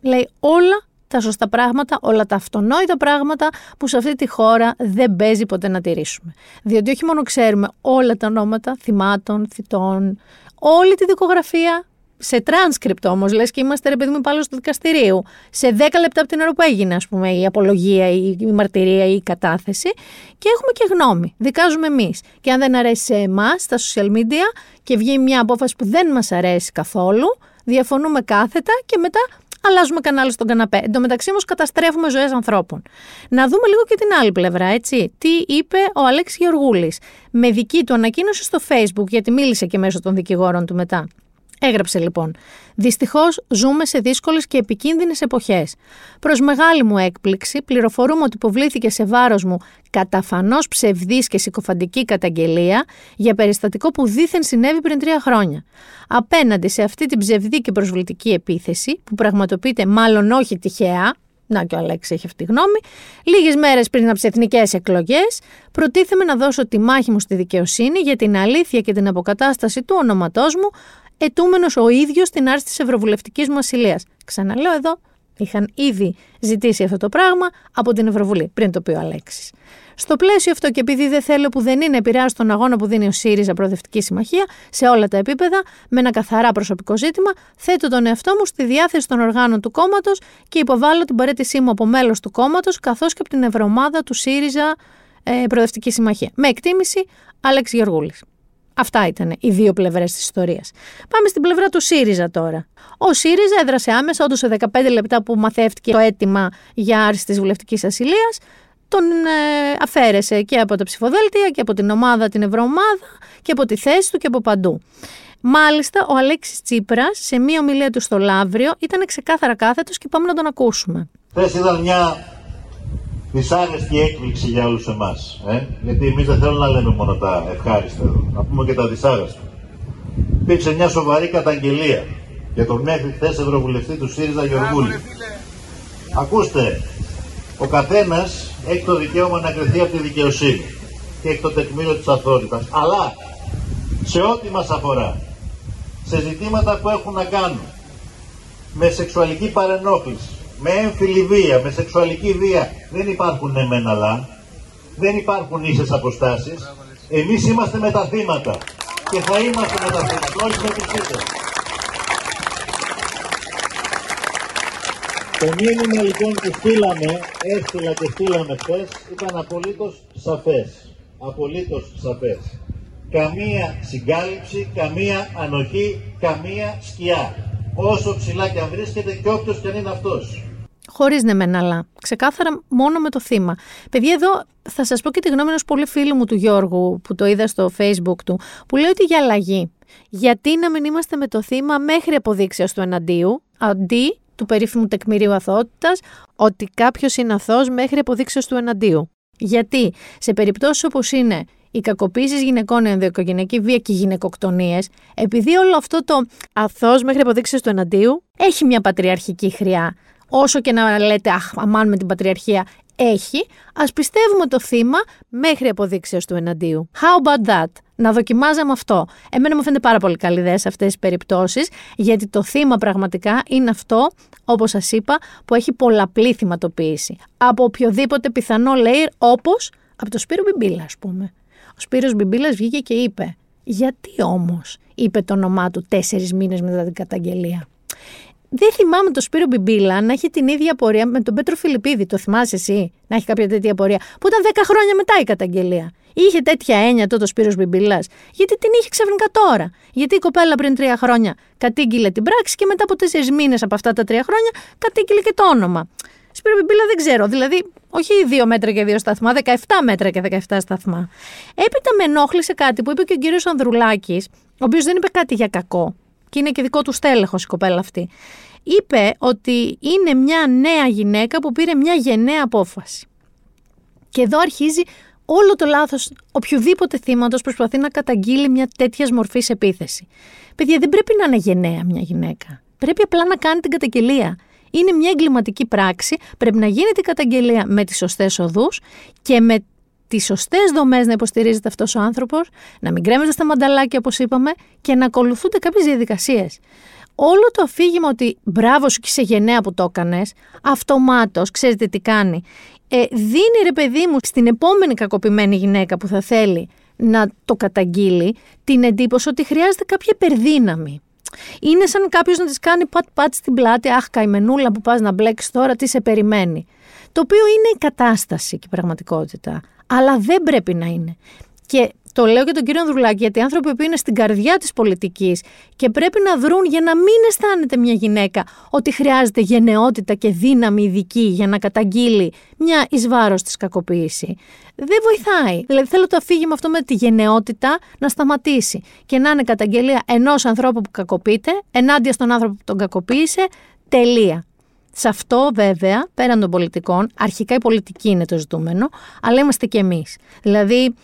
λέει όλα τα σωστά πράγματα, όλα τα αυτονόητα πράγματα που σε αυτή τη χώρα δεν παίζει ποτέ να τηρήσουμε. Διότι όχι μόνο ξέρουμε όλα τα ονόματα θυμάτων, θητών, όλη τη δικογραφία, σε transcript όμως, λες και είμαστε ρε παιδί μου πάλι στο δικαστηρίου. Σε 10 λεπτά από την ώρα που έγινε, ας πούμε, η απολογία, η, η μαρτυρία ή η κατάθεση. Και έχουμε και γνώμη. Δικάζουμε εμείς. Και αν δεν αρέσει σε εμάς, στα social media, και βγει μια απόφαση που δεν μας αρέσει καθόλου, διαφωνούμε κάθετα και μετά αλλάζουμε κανάλι στον καναπέ. Εν τω μεταξύ όμως καταστρέφουμε ζωές ανθρώπων. Να δούμε λίγο και την άλλη πλευρά, έτσι. Τι είπε ο Αλέξης Γεωργούλης με δική του ανακοίνωση στο Facebook, γιατί μίλησε και μέσω των δικηγόρων του μετά. Έγραψε λοιπόν. Δυστυχώς ζούμε σε δύσκολες και επικίνδυνες εποχές. Προς μεγάλη μου έκπληξη, πληροφορούμε ότι υποβλήθηκε σε βάρος μου καταφανώς ψευδής και συκοφαντική καταγγελία για περιστατικό που δήθεν συνέβη πριν τρία χρόνια. Απέναντι σε αυτή την ψευδή και προσβλητική επίθεση, που πραγματοποιείται μάλλον όχι τυχαία, να και ο Αλέξης έχει αυτή τη γνώμη. Λίγες μέρες πριν από τις εθνικές εκλογές, προτίθεμαι να δώσω τη μάχη μου στη δικαιοσύνη για την αλήθεια και την αποκατάσταση του ονόματό μου, ετούμενος ο ίδιος στην άρση της Ευρωβουλευτικής μου ασυλία. Ξαναλέω εδώ, Είχαν ήδη ζητήσει αυτό το πράγμα από την Ευρωβουλή, πριν το πει ο Αλέξης. Στο πλαίσιο αυτό και επειδή δεν θέλω που δεν είναι επηρεάσει τον αγώνα που δίνει ο ΣΥΡΙΖΑ Προοδευτική Συμμαχία σε όλα τα επίπεδα, με ένα καθαρά προσωπικό ζήτημα, θέτω τον εαυτό μου στη διάθεση των οργάνων του κόμματος και υποβάλλω την παρέτησή μου από μέλος του κόμματος καθώς και από την Ευρωομάδα του ΣΥΡΙΖΑ ε, Προοδευτική Συμμαχία. Με εκτίμηση, Άλεξ Γεωργούλης. Αυτά ήταν οι δύο πλευρές της ιστορίας. Πάμε στην πλευρά του ΣΥΡΙΖΑ τώρα. Ο ΣΥΡΙΖΑ έδρασε άμεσα, όντως σε 15 λεπτά που μαθεύτηκε το αίτημα για άρση της βουλευτικής ασυλίας, τον ε, αφαίρεσε και από τα ψηφοδέλτια και από την ομάδα, την Ευρωομάδα και από τη θέση του και από παντού. Μάλιστα, ο Αλέξης Τσίπρας σε μία ομιλία του στο Λαύριο ήταν ξεκάθαρα κάθετος και πάμε να τον ακούσουμε. Χθες ήταν μια δυσάρεστη έκπληξη για όλους εμάς. Ε; Γιατί εμείς δεν θέλουμε να λέμε μόνο τα ευχάριστα εδώ, να πούμε και τα δυσάρεστα. Υπήρξε μια σοβαρή καταγγελία για τον μέχρι χθες Ευρωβουλευτή του ΣΥΡΙΖΑ Γεωργούλη. Ακούστε, ο καθένας έχει το δικαίωμα να κρυθεί από τη δικαιοσύνη και έχει το τεκμήριο της αθότητας. Αλλά σε ό,τι μας αφορά, σε ζητήματα που έχουν να κάνουν με σεξουαλική παρενόχληση, με έμφυλη βία, με σεξουαλική βία, δεν υπάρχουν εμένα αλλά, δεν υπάρχουν ίσες αποστάσεις. Εμείς είμαστε με τα θύματα και θα είμαστε με τα θύματα, όχι με τους Το μήνυμα λοιπόν που στείλαμε, έστειλα και στείλαμε χθες, ήταν απολύτως σαφές. Απολύτως σαφές. Καμία συγκάλυψη, καμία ανοχή, καμία σκιά. Όσο ψηλά και αν βρίσκεται και όποιος και αν είναι αυτός. Χωρίς ναι μεν αλλά. Ξεκάθαρα μόνο με το θύμα. Παιδιά, εδώ θα σας πω και τη γνώμη ενός πολύ φίλου μου του Γιώργου, που το είδα στο Facebook του, που λέει ότι για αλλαγή. Γιατί να μην είμαστε με το θύμα μέχρι αποδείξεως του εναντίου, αντί του περίφημου τεκμηρίου αθωότητας, ότι κάποιος είναι αθώος μέχρι αποδείξεως του εναντίου. Γιατί σε περιπτώσεις όπως είναι οι κακοποίησεις γυναικών, η ενδοοικογενειακή βία και οι γυναικοκτονίες, επειδή όλο αυτό το αθώος μέχρι αποδείξεως του εναντίου έχει μια πατριαρχική χρειά όσο και να λέτε αχ, αμάν με την πατριαρχία, έχει, ας πιστεύουμε το θύμα μέχρι αποδείξεως του εναντίου. How about that? Να δοκιμάζαμε αυτό. Εμένα μου φαίνεται πάρα πολύ καλή ιδέα σε αυτές τις περιπτώσεις, γιατί το θύμα πραγματικά είναι αυτό, όπως σας είπα, που έχει πολλαπλή θυματοποίηση. Από οποιοδήποτε πιθανό layer, όπως από το Σπύρο Μπιμπίλα, ας πούμε. Ο Σπύρος Μπιμπίλας βγήκε και είπε, γιατί όμως, είπε το όνομά του τέσσερις μήνες μετά την καταγγελία δεν θυμάμαι τον Σπύρο Μπιμπίλα να έχει την ίδια πορεία με τον Πέτρο Φιλιππίδη. Το θυμάσαι εσύ να έχει κάποια τέτοια πορεία. Που ήταν 10 χρόνια μετά η καταγγελία. Είχε τέτοια έννοια τότε ο Σπύρος Μπιμπίλας. Γιατί την είχε ξαφνικά τώρα. Γιατί η κοπέλα πριν τρία χρόνια κατήγγειλε την πράξη και μετά από τέσσερις μήνες από αυτά τα τρία χρόνια κατήγγειλε και το όνομα. Σπύρο Μπιμπίλα δεν ξέρω. Δηλαδή, όχι δύο μέτρα και δύο σταθμά, 17 μέτρα και 17 σταθμά. Έπειτα με ενόχλησε κάτι που είπε και ο κύριος Ανδρουλάκης, ο οποίος δεν είπε κάτι για κακό και είναι και δικό του στέλεχος η κοπέλα αυτή, είπε ότι είναι μια νέα γυναίκα που πήρε μια γενναία απόφαση. Και εδώ αρχίζει όλο το λάθος οποιοδήποτε θύματος προσπαθεί να καταγγείλει μια τέτοια μορφής επίθεση. Παιδιά, δεν πρέπει να είναι γενναία μια γυναίκα. Πρέπει απλά να κάνει την καταγγελία. Είναι μια εγκληματική πράξη, πρέπει να γίνεται η καταγγελία με τις σωστές οδούς και με τις σωστές δομές να υποστηρίζεται αυτός ο άνθρωπος, να μην κρέμεται στα μανταλάκια όπως είπαμε και να ακολουθούνται κάποιες διαδικασίες. Όλο το αφήγημα ότι μπράβο σου και σε γενναία που το έκανες, αυτομάτως, ξέρετε τι κάνει. Ε, δίνει ρε παιδί μου στην επόμενη κακοποιημένη γυναίκα που θα θέλει να το καταγγείλει την εντύπωση ότι χρειάζεται κάποια υπερδύναμη. Είναι σαν κάποιος να της κάνει πατ-πατ στην πλάτη, Αχ, καημενούλα που πας να μπλέξει τώρα, τι σε περιμένει. Το οποίο είναι η κατάσταση και η πραγματικότητα αλλά δεν πρέπει να είναι. Και το λέω και τον κύριο Ανδρουλάκη, γιατί οι άνθρωποι που είναι στην καρδιά της πολιτικής και πρέπει να δρουν για να μην αισθάνεται μια γυναίκα ότι χρειάζεται γενναιότητα και δύναμη ειδική για να καταγγείλει μια εις βάρος της κακοποίηση. Δεν βοηθάει. Δηλαδή, θέλω το αφήγημα αυτό με τη γενναιότητα να σταματήσει και να είναι καταγγελία ενός ανθρώπου που κακοποιείται ενάντια στον άνθρωπο που τον κακοποίησε. Τελεία. Σε αυτό βέβαια, πέραν των πολιτικών, αρχικά η πολιτική είναι το ζητούμενο, αλλά είμαστε και εμείς. Δηλαδή,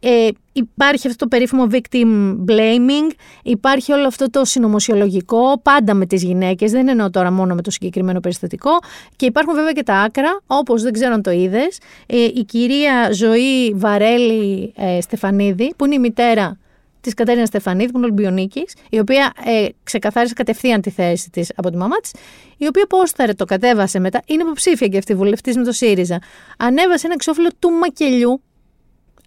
ε, υπάρχει αυτό το περίφημο victim blaming, υπάρχει όλο αυτό το συνωμοσιολογικό, πάντα με τις γυναίκες, δεν εννοώ τώρα μόνο με το συγκεκριμένο περιστατικό και υπάρχουν βέβαια και τα άκρα, όπως δεν ξέρω αν το είδες, ε, η κυρία Ζωή Βαρέλη ε, Στεφανίδη, που είναι η μητέρα της Κατέρινας Στεφανίδη, που είναι Ολυμπιονίκη, η οποία ε, ξεκαθάρισε κατευθείαν τη θέση της από τη μαμά της, η οποία πόσταρε, το κατέβασε μετά, είναι υποψήφια και αυτή βουλευτής με το ΣΥΡΙΖΑ. Ανέβασε ένα εξώφυλλο του μακελιού,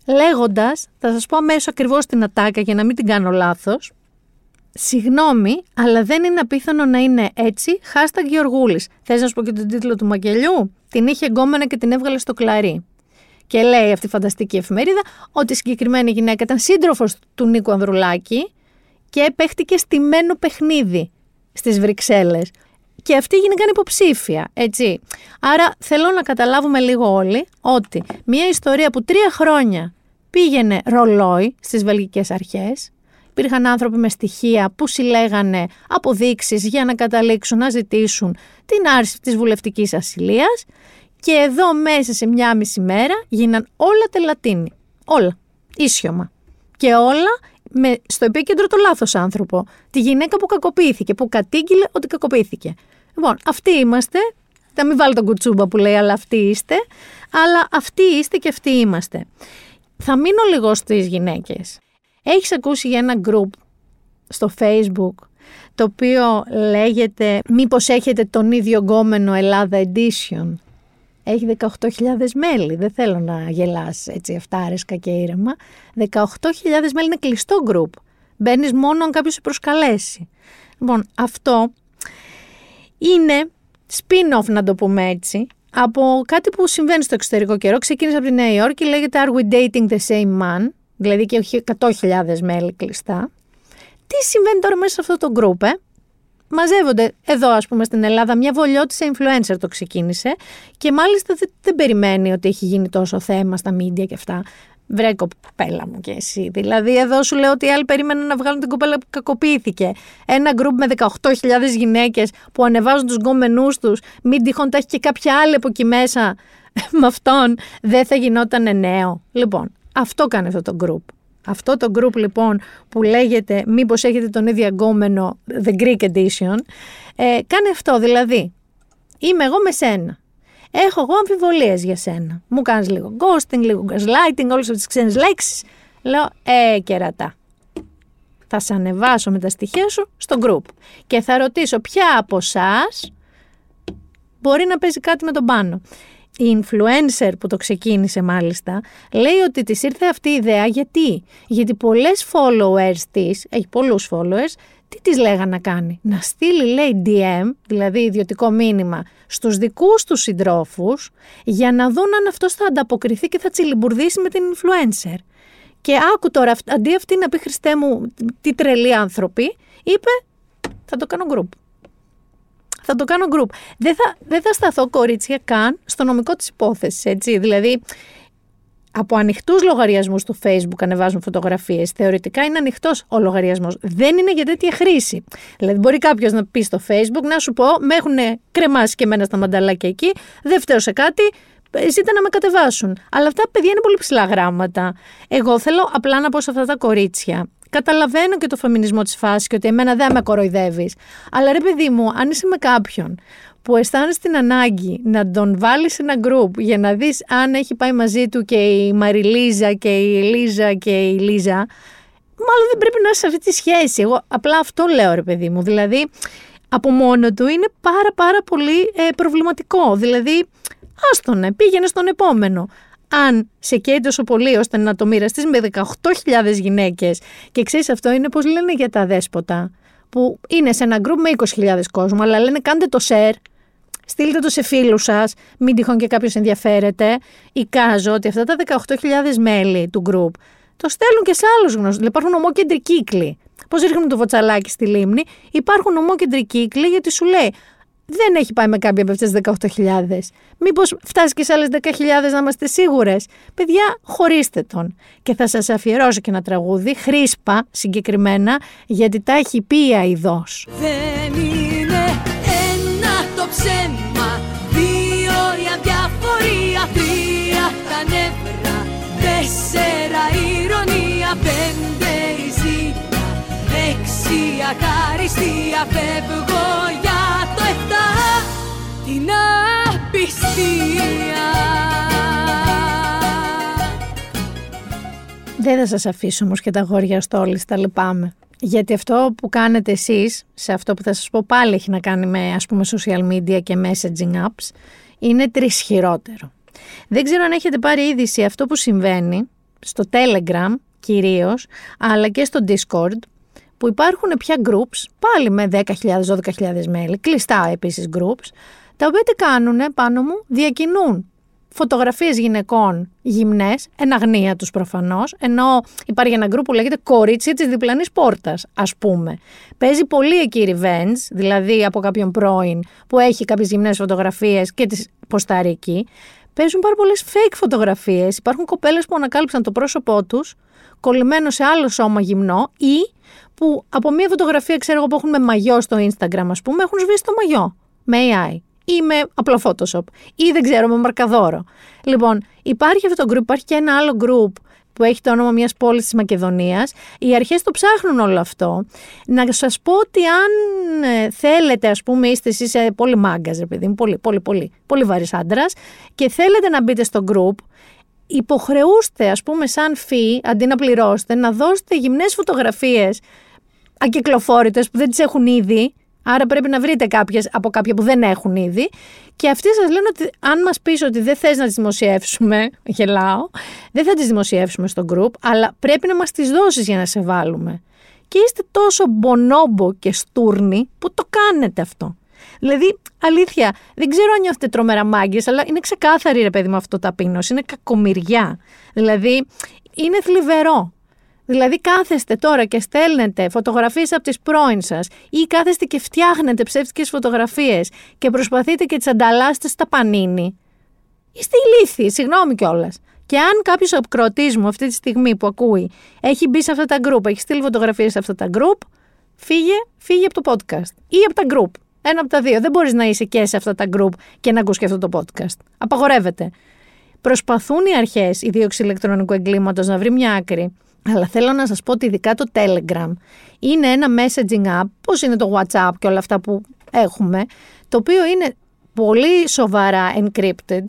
λέγοντας, θα σας πω αμέσως ακριβώς την ατάκα για να μην την κάνω λάθος. Συγγνώμη, αλλά δεν είναι απίθανο να είναι έτσι. Χάστα Γεωργούλης. Θες να σου πω και τον τίτλο του μακελιού; Την είχε εγκόμενα και την έβγαλε στο κλαρί. Και λέει αυτή η φανταστική εφημερίδα ότι η συγκεκριμένη γυναίκα ήταν σύντροφος του Νίκου Ανδρουλάκη και παίχτηκε στημένο παιχνίδι στις Βρυξέλλες. Και αυτή γίνηκαν υποψήφια, έτσι. Άρα θέλω να καταλάβουμε λίγο όλοι ότι μια ιστορία που τρία χρόνια πήγαινε ρολόι στις βελγικές αρχές, υπήρχαν άνθρωποι με στοιχεία που συλλέγανε αποδείξεις για να καταλήξουν να ζητήσουν την άρση της βουλευτικής ασυλίας και εδώ μέσα σε μια μισή μέρα γίναν όλα τελατίνη. Όλα. Ίσιωμα. Και όλα με, στο επίκεντρο το λάθος άνθρωπο. Τη γυναίκα που κακοποιήθηκε, που κατήγγειλε ότι κακοποιήθηκε. Λοιπόν, αυτοί είμαστε. Θα μην βάλω τον κουτσούμπα που λέει, αλλά αυτοί είστε. Αλλά αυτοί είστε και αυτοί είμαστε. Θα μείνω λίγο στις γυναίκες. Έχεις ακούσει για ένα group στο facebook το οποίο λέγεται «Μήπως έχετε τον ίδιο γκόμενο Ελλάδα Edition» έχει 18.000 μέλη. Δεν θέλω να γελάς έτσι εφτάρεσκα και ήρεμα. 18.000 μέλη είναι κλειστό γκρουπ. Μπαίνεις μόνο αν κάποιος σε προσκαλέσει. Λοιπόν, αυτό είναι spin-off να το πούμε έτσι, από κάτι που συμβαίνει στο εξωτερικό καιρό. Ξεκίνησε από τη Νέα Υόρκη, λέγεται Are we dating the same man, δηλαδή και έχει 100.000 μέλη κλειστά. Τι συμβαίνει τώρα μέσα σε αυτό το group, ε; Μαζεύονται εδώ, ας πούμε, στην Ελλάδα. Μια βολιώτησα influencer το ξεκίνησε και μάλιστα δεν, δεν περιμένει ότι έχει γίνει τόσο θέμα στα media και αυτά. Βρε κοπέλα μου και εσύ. Δηλαδή, εδώ σου λέω ότι οι άλλοι περίμεναν να βγάλουν την κοπέλα που κακοποιήθηκε. Ένα γκρουπ με 18.000 γυναίκες που ανεβάζουν τους γκόμενούς τους, μην τυχόν τα έχει και κάποια άλλη από εκεί μέσα (laughs) με αυτόν, δεν θα γινόταν νέο. Λοιπόν, αυτό κάνει αυτό το γκρουπ. Αυτό το group λοιπόν που λέγεται μήπως έχετε τον ίδιο αγκόμενο The Greek Edition ε, κάνει αυτό δηλαδή. Είμαι εγώ με σένα. Έχω εγώ αμφιβολίες για σένα. Μου κάνεις λίγο ghosting, λίγο gaslighting όλες αυτές τις ξένες λέξεις. Λέω ε κερατά. Θα σε ανεβάσω με τα στοιχεία σου στο group και θα ρωτήσω ποια από εσάς μπορεί να παίζει κάτι με τον πάνω η influencer που το ξεκίνησε μάλιστα, λέει ότι της ήρθε αυτή η ιδέα γιατί; Γιατί πολλές followers της, έχει πολλούς followers, τι της λέγανε να κάνει; Να στείλει λέει DM, δηλαδή ιδιωτικό μήνυμα, στους δικούς τους συντρόφους για να δουν αν αυτός θα ανταποκριθεί και θα τσιλιμπουρδίσει με την influencer. Και άκου τώρα, αντί αυτή να πει Χριστέ μου τι τρελοί άνθρωποι, είπε θα το κάνω group θα το κάνω group. Δεν θα, δεν θα σταθώ κορίτσια καν στο νομικό της υπόθεσης, έτσι. Δηλαδή, από ανοιχτούς λογαριασμούς του Facebook ανεβάζουν φωτογραφίες. Θεωρητικά είναι ανοιχτός ο λογαριασμός. Δεν είναι για τέτοια χρήση. Δηλαδή, μπορεί κάποιος να πει στο Facebook να σου πω, με έχουν κρεμάσει και εμένα στα μανταλάκια εκεί, δεν φταίω σε κάτι, ζήτα να με κατεβάσουν. Αλλά αυτά παιδιά είναι πολύ ψηλά γράμματα. Εγώ θέλω απλά να πω σε αυτά τα κορίτσια Καταλαβαίνω και το φεμινισμό της φάσης και ότι εμένα δεν με κοροϊδεύεις. Αλλά ρε παιδί μου, αν είσαι με κάποιον που αισθάνεσαι την ανάγκη να τον βάλεις σε ένα γκρουπ για να δεις αν έχει πάει μαζί του και η Μαριλίζα και η Λίζα και η Λίζα, μάλλον δεν πρέπει να είσαι σε αυτή τη σχέση. Εγώ απλά αυτό λέω ρε παιδί μου. Δηλαδή, από μόνο του είναι πάρα πάρα πολύ ε, προβληματικό. Δηλαδή, άστονε, πήγαινε στον επόμενο αν σε καίει τόσο πολύ ώστε να το μοιραστείς με 18.000 γυναίκες. Και ξέρεις, αυτό είναι πώς λένε για τα δέσποτα, που είναι σε ένα group με 20.000 κόσμο, αλλά λένε κάντε το share, στείλτε το σε φίλους σας, μην τυχόν και κάποιος ενδιαφέρεται. Εικάζω ότι αυτά τα 18.000 μέλη του group το στέλνουν και σε άλλους γνωστούς. Δηλαδή υπάρχουν ομόκεντροι κύκλοι. Πώς ρίχνουν το βοτσαλάκι στη λίμνη, υπάρχουν ομόκεντροι κύκλοι γιατί σου λέει δεν έχει πάει με κάποια από αυτές τις 18.000. Μήπως φτάσεις και σε άλλες 10.000 να είμαστε σίγουρες. Παιδιά, χωρίστε τον. Και θα σας αφιερώσω και ένα τραγούδι, χρήσπα συγκεκριμένα, γιατί τα έχει πει η Αιδό. Δεν είναι ένα το ψέμα, δύο η αδιαφορία, τρία τα νεύρα, τέσσερα η ηρωνία, πέντε η ζήτα, έξι η αχαριστία, Δεν θα σας αφήσω όμως και τα γόρια στόλης, τα λυπάμαι. Γιατί αυτό που κάνετε εσείς, σε αυτό που θα σας πω πάλι έχει να κάνει με ας πούμε social media και messaging apps, είναι τρισχυρότερο. Δεν ξέρω αν έχετε πάρει είδηση αυτό που συμβαίνει στο Telegram κυρίως, αλλά και στο Discord, που υπάρχουν πια groups, πάλι με 10.000-12.000 μέλη, κλειστά επίσης groups, τα οποία τι κάνουν πάνω μου, διακινούν φωτογραφίες γυναικών γυμνές, εν αγνία τους προφανώς, ενώ υπάρχει ένα γκρουπ που λέγεται «Κορίτσια της διπλανής πόρτας», ας πούμε. Παίζει πολύ εκεί revenge, δηλαδή από κάποιον πρώην που έχει κάποιες γυμνές φωτογραφίες και τις ποστάρει εκεί. Παίζουν πάρα πολλές fake φωτογραφίες. Υπάρχουν κοπέλες που ανακάλυψαν το πρόσωπό τους κολλημένο σε άλλο σώμα γυμνό ή που από μια φωτογραφία, ξέρω εγώ, που έχουν με μαγιό στο Instagram, ας πούμε, έχουν σβήσει το μαγιό με AI ή με απλό Photoshop ή δεν ξέρω, με μαρκαδόρο. Λοιπόν, υπάρχει αυτό το group, υπάρχει και ένα άλλο group που έχει το όνομα μιας πόλης της Μακεδονίας. Οι αρχές το ψάχνουν όλο αυτό. Να σας πω ότι αν ε, θέλετε, ας πούμε, είστε εσείς πολύ μάγκας, επειδή είμαι πολύ, πολύ, πολύ, πολύ βαρύς άντρας και θέλετε να μπείτε στο group, υποχρεούστε, ας πούμε, σαν φύ, αντί να πληρώσετε, να δώσετε γυμνές φωτογραφίες ακυκλοφόρητες που δεν τις έχουν ήδη, άρα πρέπει να βρείτε κάποιες από κάποια που δεν έχουν ήδη και αυτοί σας λένε ότι αν μας πεις ότι δεν θες να τις δημοσιεύσουμε, (laughs) γελάω, δεν θα τις δημοσιεύσουμε στο group, αλλά πρέπει να μας τις δώσεις για να σε βάλουμε. Και είστε τόσο μπονόμπο και στούρνοι που το κάνετε αυτό. Δηλαδή, αλήθεια, δεν ξέρω αν νιώθετε τρομερά μάγκες, αλλά είναι ξεκάθαρη ρε παιδί με αυτό ταπείνωση. Είναι κακομοιριά. Δηλαδή, είναι θλιβερό. Δηλαδή κάθεστε τώρα και στέλνετε φωτογραφίες από τις πρώην σας ή κάθεστε και φτιάχνετε ψεύτικες φωτογραφίες και προσπαθείτε και τις ανταλλάσσετε στα πανίνι. Είστε ηλίθιοι, συγγνώμη κιόλας. Και αν κάποιος ακροατή μου αυτή τη στιγμή που ακούει έχει μπει σε αυτά τα group, έχει στείλει φωτογραφίες σε αυτά τα group, φύγε, φύγε από το podcast ή από τα group. Ένα από τα δύο. Δεν μπορείς να είσαι και σε αυτά τα group και να ακούς και αυτό το podcast. Απαγορεύεται. Προσπαθούν οι αρχές, η δίωξη ηλεκτρονικού εγκλήματος, να βρει μια άκρη. Αλλά θέλω να σας πω ότι ειδικά το Telegram είναι ένα messaging app, πώς είναι το WhatsApp και όλα αυτά που έχουμε, το οποίο είναι πολύ σοβαρά encrypted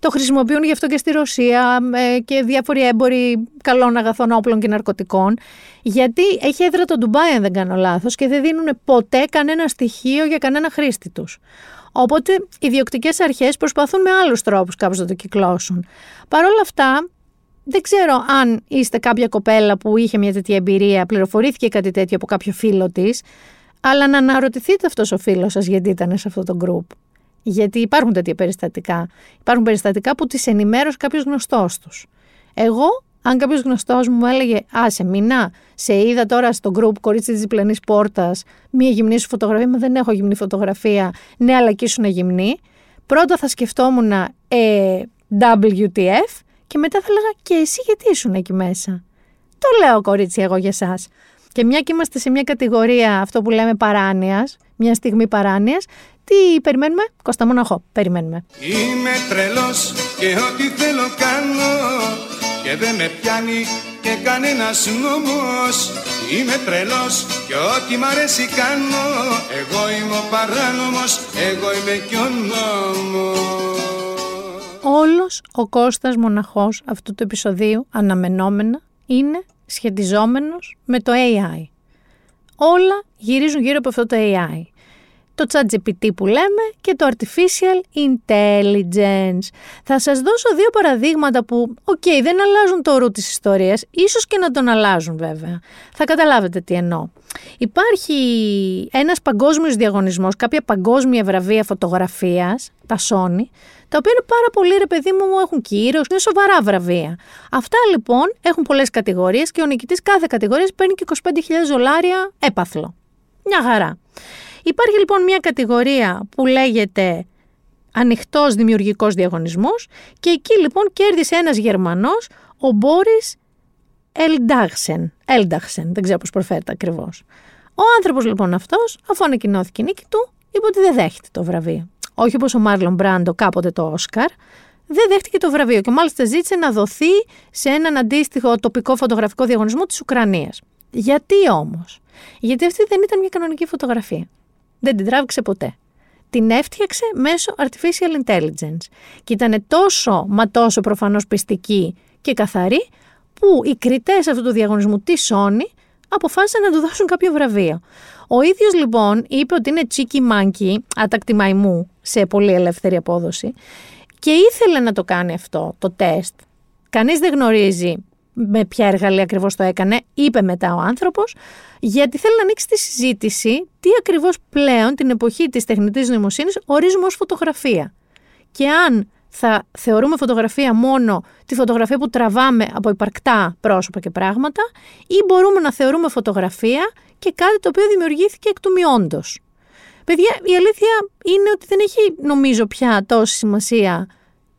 το χρησιμοποιούν γι' αυτό και στη Ρωσία ε, και διάφοροι έμποροι καλών αγαθών, όπλων και ναρκωτικών. Γιατί έχει έδρα το Ντουμπάι, αν δεν κάνω λάθος, και δεν δίνουν ποτέ κανένα στοιχείο για κανένα χρήστη τους. Οπότε οι διοκτικές αρχές προσπαθούν με άλλους τρόπους κάπως να το κυκλώσουν. Παρ' όλα αυτά, δεν ξέρω αν είστε κάποια κοπέλα που είχε μια τέτοια εμπειρία, πληροφορήθηκε κάτι τέτοιο από κάποιο φίλο της, αλλά να αναρωτηθείτε αυτός ο φίλος σας γιατί ήταν σε αυτό το group. Γιατί υπάρχουν τέτοια περιστατικά. Υπάρχουν περιστατικά που τις ενημέρωσε κάποιος γνωστός τους. Εγώ, αν κάποιος γνωστός μου έλεγε σε μηνά, σε είδα τώρα στο group κορίτσι της διπλανής πόρτας, μία γυμνή σου φωτογραφία, μα δεν έχω γυμνή φωτογραφία. Ναι, αλλά εκεί ήσουν γυμνή. Πρώτα θα σκεφτόμουν ε, WTF και μετά θα έλεγα και εσύ γιατί ήσουν εκεί μέσα; Το λέω κορίτσι εγώ για εσά. Και μια και είμαστε σε μια κατηγορία αυτό που λέμε παράνοιας, μια στιγμή παράνοιας, τι περιμένουμε, Κώστα Μοναχώ, περιμένουμε. Είμαι τρελός και ό,τι θέλω κάνω και δεν με πιάνει και κανένας νόμος Είμαι τρελός και ό,τι μ' αρέσει κάνω Εγώ είμαι ο παράνομος, εγώ είμαι και ο νόμος Όλος ο Κώστας Μοναχός αυτού του επεισοδίου αναμενόμενα είναι σχετιζόμενος με το AI. Όλα γυρίζουν γύρω από αυτό το AI το ChatGPT που λέμε και το Artificial Intelligence. Θα σας δώσω δύο παραδείγματα που, οκ, δεν αλλάζουν το ρου της ιστορίας, ίσως και να τον αλλάζουν βέβαια. Θα καταλάβετε τι εννοώ. Υπάρχει ένας παγκόσμιος διαγωνισμός, κάποια παγκόσμια βραβεία φωτογραφίας, τα Sony, τα οποία είναι πάρα πολύ ρε παιδί μου, έχουν κύρος, είναι σοβαρά βραβεία. Αυτά λοιπόν έχουν πολλές κατηγορίες και ο νικητής κάθε κατηγορίας παίρνει και 25.000 δολάρια έπαθλο. Μια χαρά. Υπάρχει λοιπόν μια κατηγορία που λέγεται ανοιχτός δημιουργικός διαγωνισμός και εκεί λοιπόν κέρδισε ένας Γερμανός, ο Μπόρις Ελντάξεν. Ελντάξεν, δεν ξέρω πώς προφέρεται ακριβώς. Ο άνθρωπος λοιπόν αυτός, αφού ανακοινώθηκε η νίκη του, είπε ότι δεν δέχεται το βραβείο. Όχι όπως ο Μάρλον Μπράντο κάποτε το Όσκαρ, δεν δέχτηκε το βραβείο και μάλιστα ζήτησε να δοθεί σε έναν αντίστοιχο τοπικό φωτογραφικό διαγωνισμό της Ουκρανίας. Γιατί όμως, γιατί αυτή δεν ήταν μια κανονική φωτογραφία. Δεν την τράβηξε ποτέ. Την έφτιαξε μέσω artificial intelligence. Και ήταν τόσο, μα τόσο προφανώς πιστική και καθαρή, που οι κριτές αυτού του διαγωνισμού τη Sony αποφάσισαν να του δώσουν κάποιο βραβείο. Ο ίδιος λοιπόν είπε ότι είναι τσίκι μάνκι, άτακτη μαϊμού, σε πολύ ελεύθερη απόδοση και ήθελε να το κάνει αυτό, το τεστ. Κανείς δεν γνωρίζει με ποια εργαλεία ακριβώς το έκανε, είπε μετά ο άνθρωπος, γιατί θέλει να ανοίξει τη συζήτηση τι ακριβώς πλέον την εποχή της τεχνητής νοημοσύνης ορίζουμε ως φωτογραφία. Και αν θα θεωρούμε φωτογραφία μόνο τη φωτογραφία που τραβάμε από υπαρκτά πρόσωπα και πράγματα ή μπορούμε να θεωρούμε φωτογραφία και κάτι το οποίο δημιουργήθηκε εκ του μειόντος. Παιδιά, η αλήθεια είναι ότι δεν έχει νομίζω πια τόση σημασία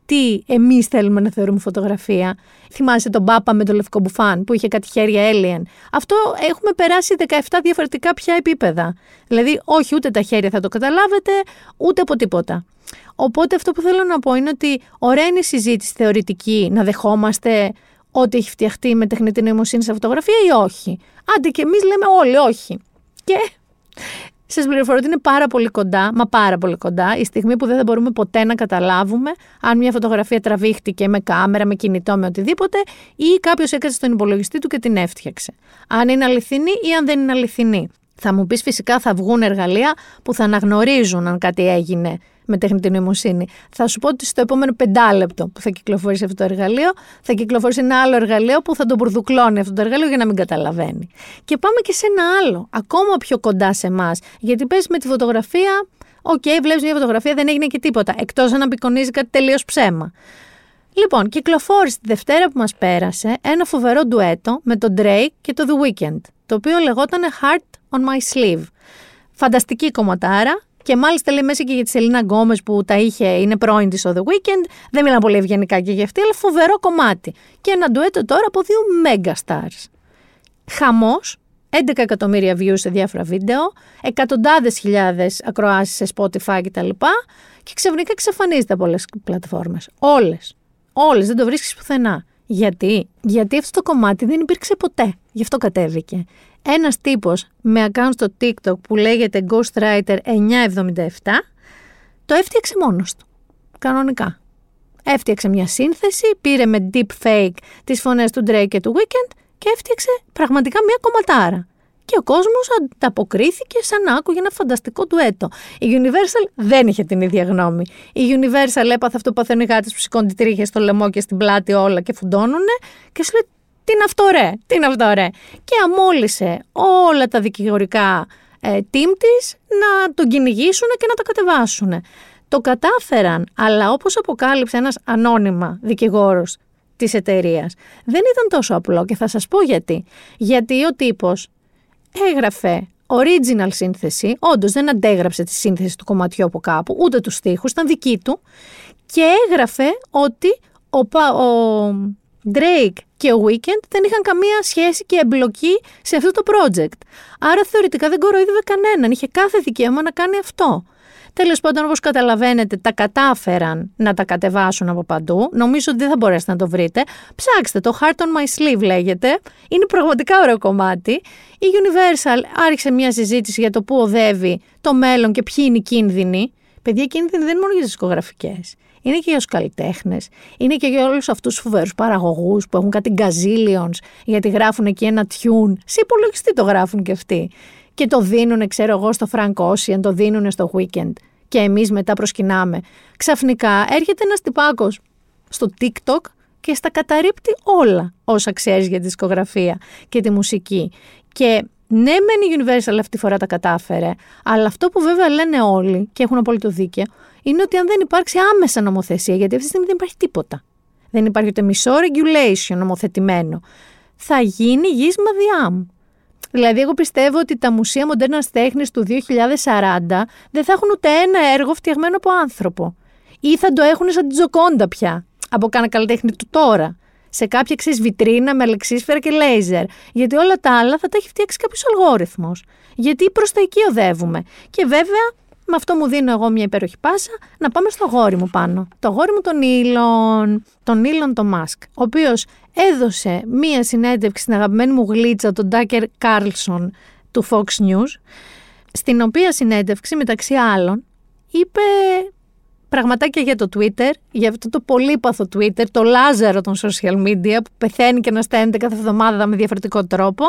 τι εμείς θέλουμε να θεωρούμε φωτογραφία. Θυμάσαι τον Πάπα με το λευκό μπουφάν που είχε κάτι χέρια alien. Αυτό έχουμε περάσει 17 διαφορετικά πια επίπεδα. Δηλαδή, όχι ούτε τα χέρια θα το καταλάβετε, ούτε από τίποτα. Οπότε αυτό που θέλω να πω είναι ότι ωραία είναι η συζήτηση θεωρητική να δεχόμαστε ότι έχει φτιαχτεί με τεχνητή νοημοσύνη σε φωτογραφία ή όχι. Άντε και εμείς λέμε όλοι όχι. Και Σας πληροφορώ ότι είναι πάρα πολύ κοντά, μα πάρα πολύ κοντά, η στιγμή που δεν θα μπορούμε ποτέ να καταλάβουμε αν μια φωτογραφία τραβήχτηκε με κάμερα, με κινητό, με οτιδήποτε, ή κάποιος έκατσε στον υπολογιστή του και την έφτιαξε. Αν είναι αληθινή ή αν δεν είναι αληθινή. Θα μου πεις φυσικά θα βγουν εργαλεία που θα αναγνωρίζουν αν κάτι έγινε με τεχνητή νοημοσύνη. Θα σου πω ότι στο επόμενο πεντάλεπτο που θα κυκλοφορήσει αυτό το εργαλείο, θα κυκλοφορήσει ένα άλλο εργαλείο που θα τον μπουρδουκλώνει αυτό το εργαλείο για να μην καταλαβαίνει. Και πάμε και σε ένα άλλο, ακόμα πιο κοντά σε εμάς. Γιατί πες με τη φωτογραφία, ok, okay, βλέπεις μια φωτογραφία, δεν έγινε και τίποτα. Εκτός αν απεικονίζει κάτι τελείως ψέμα. Λοιπόν, κυκλοφόρησε τη Δευτέρα που μας πέρασε ένα φοβερό ντουέτο με τον Drake και το The Weeknd, το οποίο λεγόταν Heart on My Sleeve. Φανταστική κομματάρα, και μάλιστα λέει μέσα και για τη Σελίνα Γκόμες που τα είχε, είναι πρώην της ο The Weeknd. Δεν μιλάνε πολύ ευγενικά και για αυτή, αλλά φοβερό κομμάτι. Και ένα ντουέτο τώρα από δύο mega stars. Χαμός, 11 εκατομμύρια views σε διάφορα βίντεο, εκατοντάδες χιλιάδες ακροάσεις σε Spotify κτλ. Και ξαφνικά εξαφανίζεται από όλες τις πλατφόρμες. Όλες. Όλες, δεν το βρίσκεις πουθενά. Γιατί; Γιατί αυτό το κομμάτι δεν υπήρξε ποτέ. Γι' αυτό κατέβηκε. Ένας τύπος με account στο TikTok που λέγεται Ghostwriter 977 το έφτιαξε μόνος του. Κανονικά. Έφτιαξε μια σύνθεση, πήρε με deepfake τις φωνές του Drake και του Weekend και έφτιαξε πραγματικά μια κομματάρα. Και ο κόσμος ανταποκρίθηκε σαν να άκουγε ένα φανταστικό έτο. Η Universal δεν είχε την ίδια γνώμη. Η Universal έπαθε αυτό που παθαίνουν οι γάτες που σηκώνει τρίχε στο λαιμό και στην πλάτη όλα και φουντώνουνε και σου λέει τι είναι αυτό ρε, τι είναι αυτό ρε; Και αμόλυσε όλα τα δικηγορικά ε, team της να τον κυνηγήσουν και να τα κατεβάσουν. Το κατάφεραν, αλλά όπως αποκάλυψε ένας ανώνυμα δικηγόρος της εταιρείας. δεν ήταν τόσο απλό και θα σας πω γιατί. Γιατί ο τύπος έγραφε original σύνθεση, όντως δεν αντέγραψε τη σύνθεση του κομματιού από κάπου, ούτε τους στίχους, ήταν δική του και έγραφε ότι ο, ο Drake και ο Weekend δεν είχαν καμία σχέση και εμπλοκή σε αυτό το project. Άρα θεωρητικά δεν κοροϊδεύε κανέναν. Είχε κάθε δικαίωμα να κάνει αυτό. Τέλος πάντων, όπως καταλαβαίνετε, τα κατάφεραν να τα κατεβάσουν από παντού. Νομίζω ότι δεν θα μπορέσετε να το βρείτε. Ψάξτε το. Heart on my sleeve λέγεται. Είναι πραγματικά ωραίο κομμάτι. Η Universal άρχισε μια συζήτηση για το πού οδεύει το μέλλον και ποιοι είναι οι κίνδυνοι. Παιδιά, κίνδυνοι δεν είναι μόνο για τις δισκογραφικές είναι και για τους καλλιτέχνες, είναι και για όλους αυτούς τους φοβερούς παραγωγούς που έχουν κάτι γκαζίλιον, γιατί γράφουν εκεί ένα τιούν. Σε υπολογιστή το γράφουν και αυτοί. Και το δίνουν, ξέρω εγώ, στο Frank Ocean, το δίνουν στο Weekend. Και εμείς μετά προσκυνάμε. Ξαφνικά έρχεται ένας τυπάκος στο TikTok και στα καταρρύπτει όλα όσα ξέρεις για τη δισκογραφία και τη μουσική. Και ναι, μεν η Universal αυτή τη φορά τα κατάφερε, αλλά αυτό που βέβαια λένε όλοι και έχουν απόλυτο δίκαιο, είναι ότι αν δεν υπάρξει άμεσα νομοθεσία, γιατί αυτή τη στιγμή δεν υπάρχει τίποτα. Δεν υπάρχει ούτε μισό regulation νομοθετημένο. Θα γίνει γης μαδιάμ. Δηλαδή, εγώ πιστεύω ότι τα μουσεία μοντέρνας τέχνης του 2040 δεν θα έχουν ούτε ένα έργο φτιαγμένο από άνθρωπο. Ή θα το έχουν σαν την Τζοκόντα πια, από κάνα καλλιτέχνη του τώρα. Σε κάποια εξής βιτρίνα με αλεξίσφαιρα και λέιζερ. Γιατί όλα τα άλλα θα τα έχει φτιάξει κάποιος αλγόριθμος. Γιατί προς τα εκεί οδεύουμε. Και βέβαια με αυτό μου δίνω εγώ μια υπέροχη πάσα να πάμε στο γόρι μου πάνω. Το γόρι μου τον Ήλον, τον Ήλον το Μάσκ, ο οποίος έδωσε μία συνέντευξη στην αγαπημένη μου γλίτσα, τον Τάκερ Κάρλσον του Fox News, στην οποία συνέντευξη μεταξύ άλλων είπε πραγματάκια για το Twitter, για αυτό το πολύπαθο Twitter, το λάζαρο των social media που πεθαίνει και ανασταίνεται κάθε εβδομάδα με διαφορετικό τρόπο.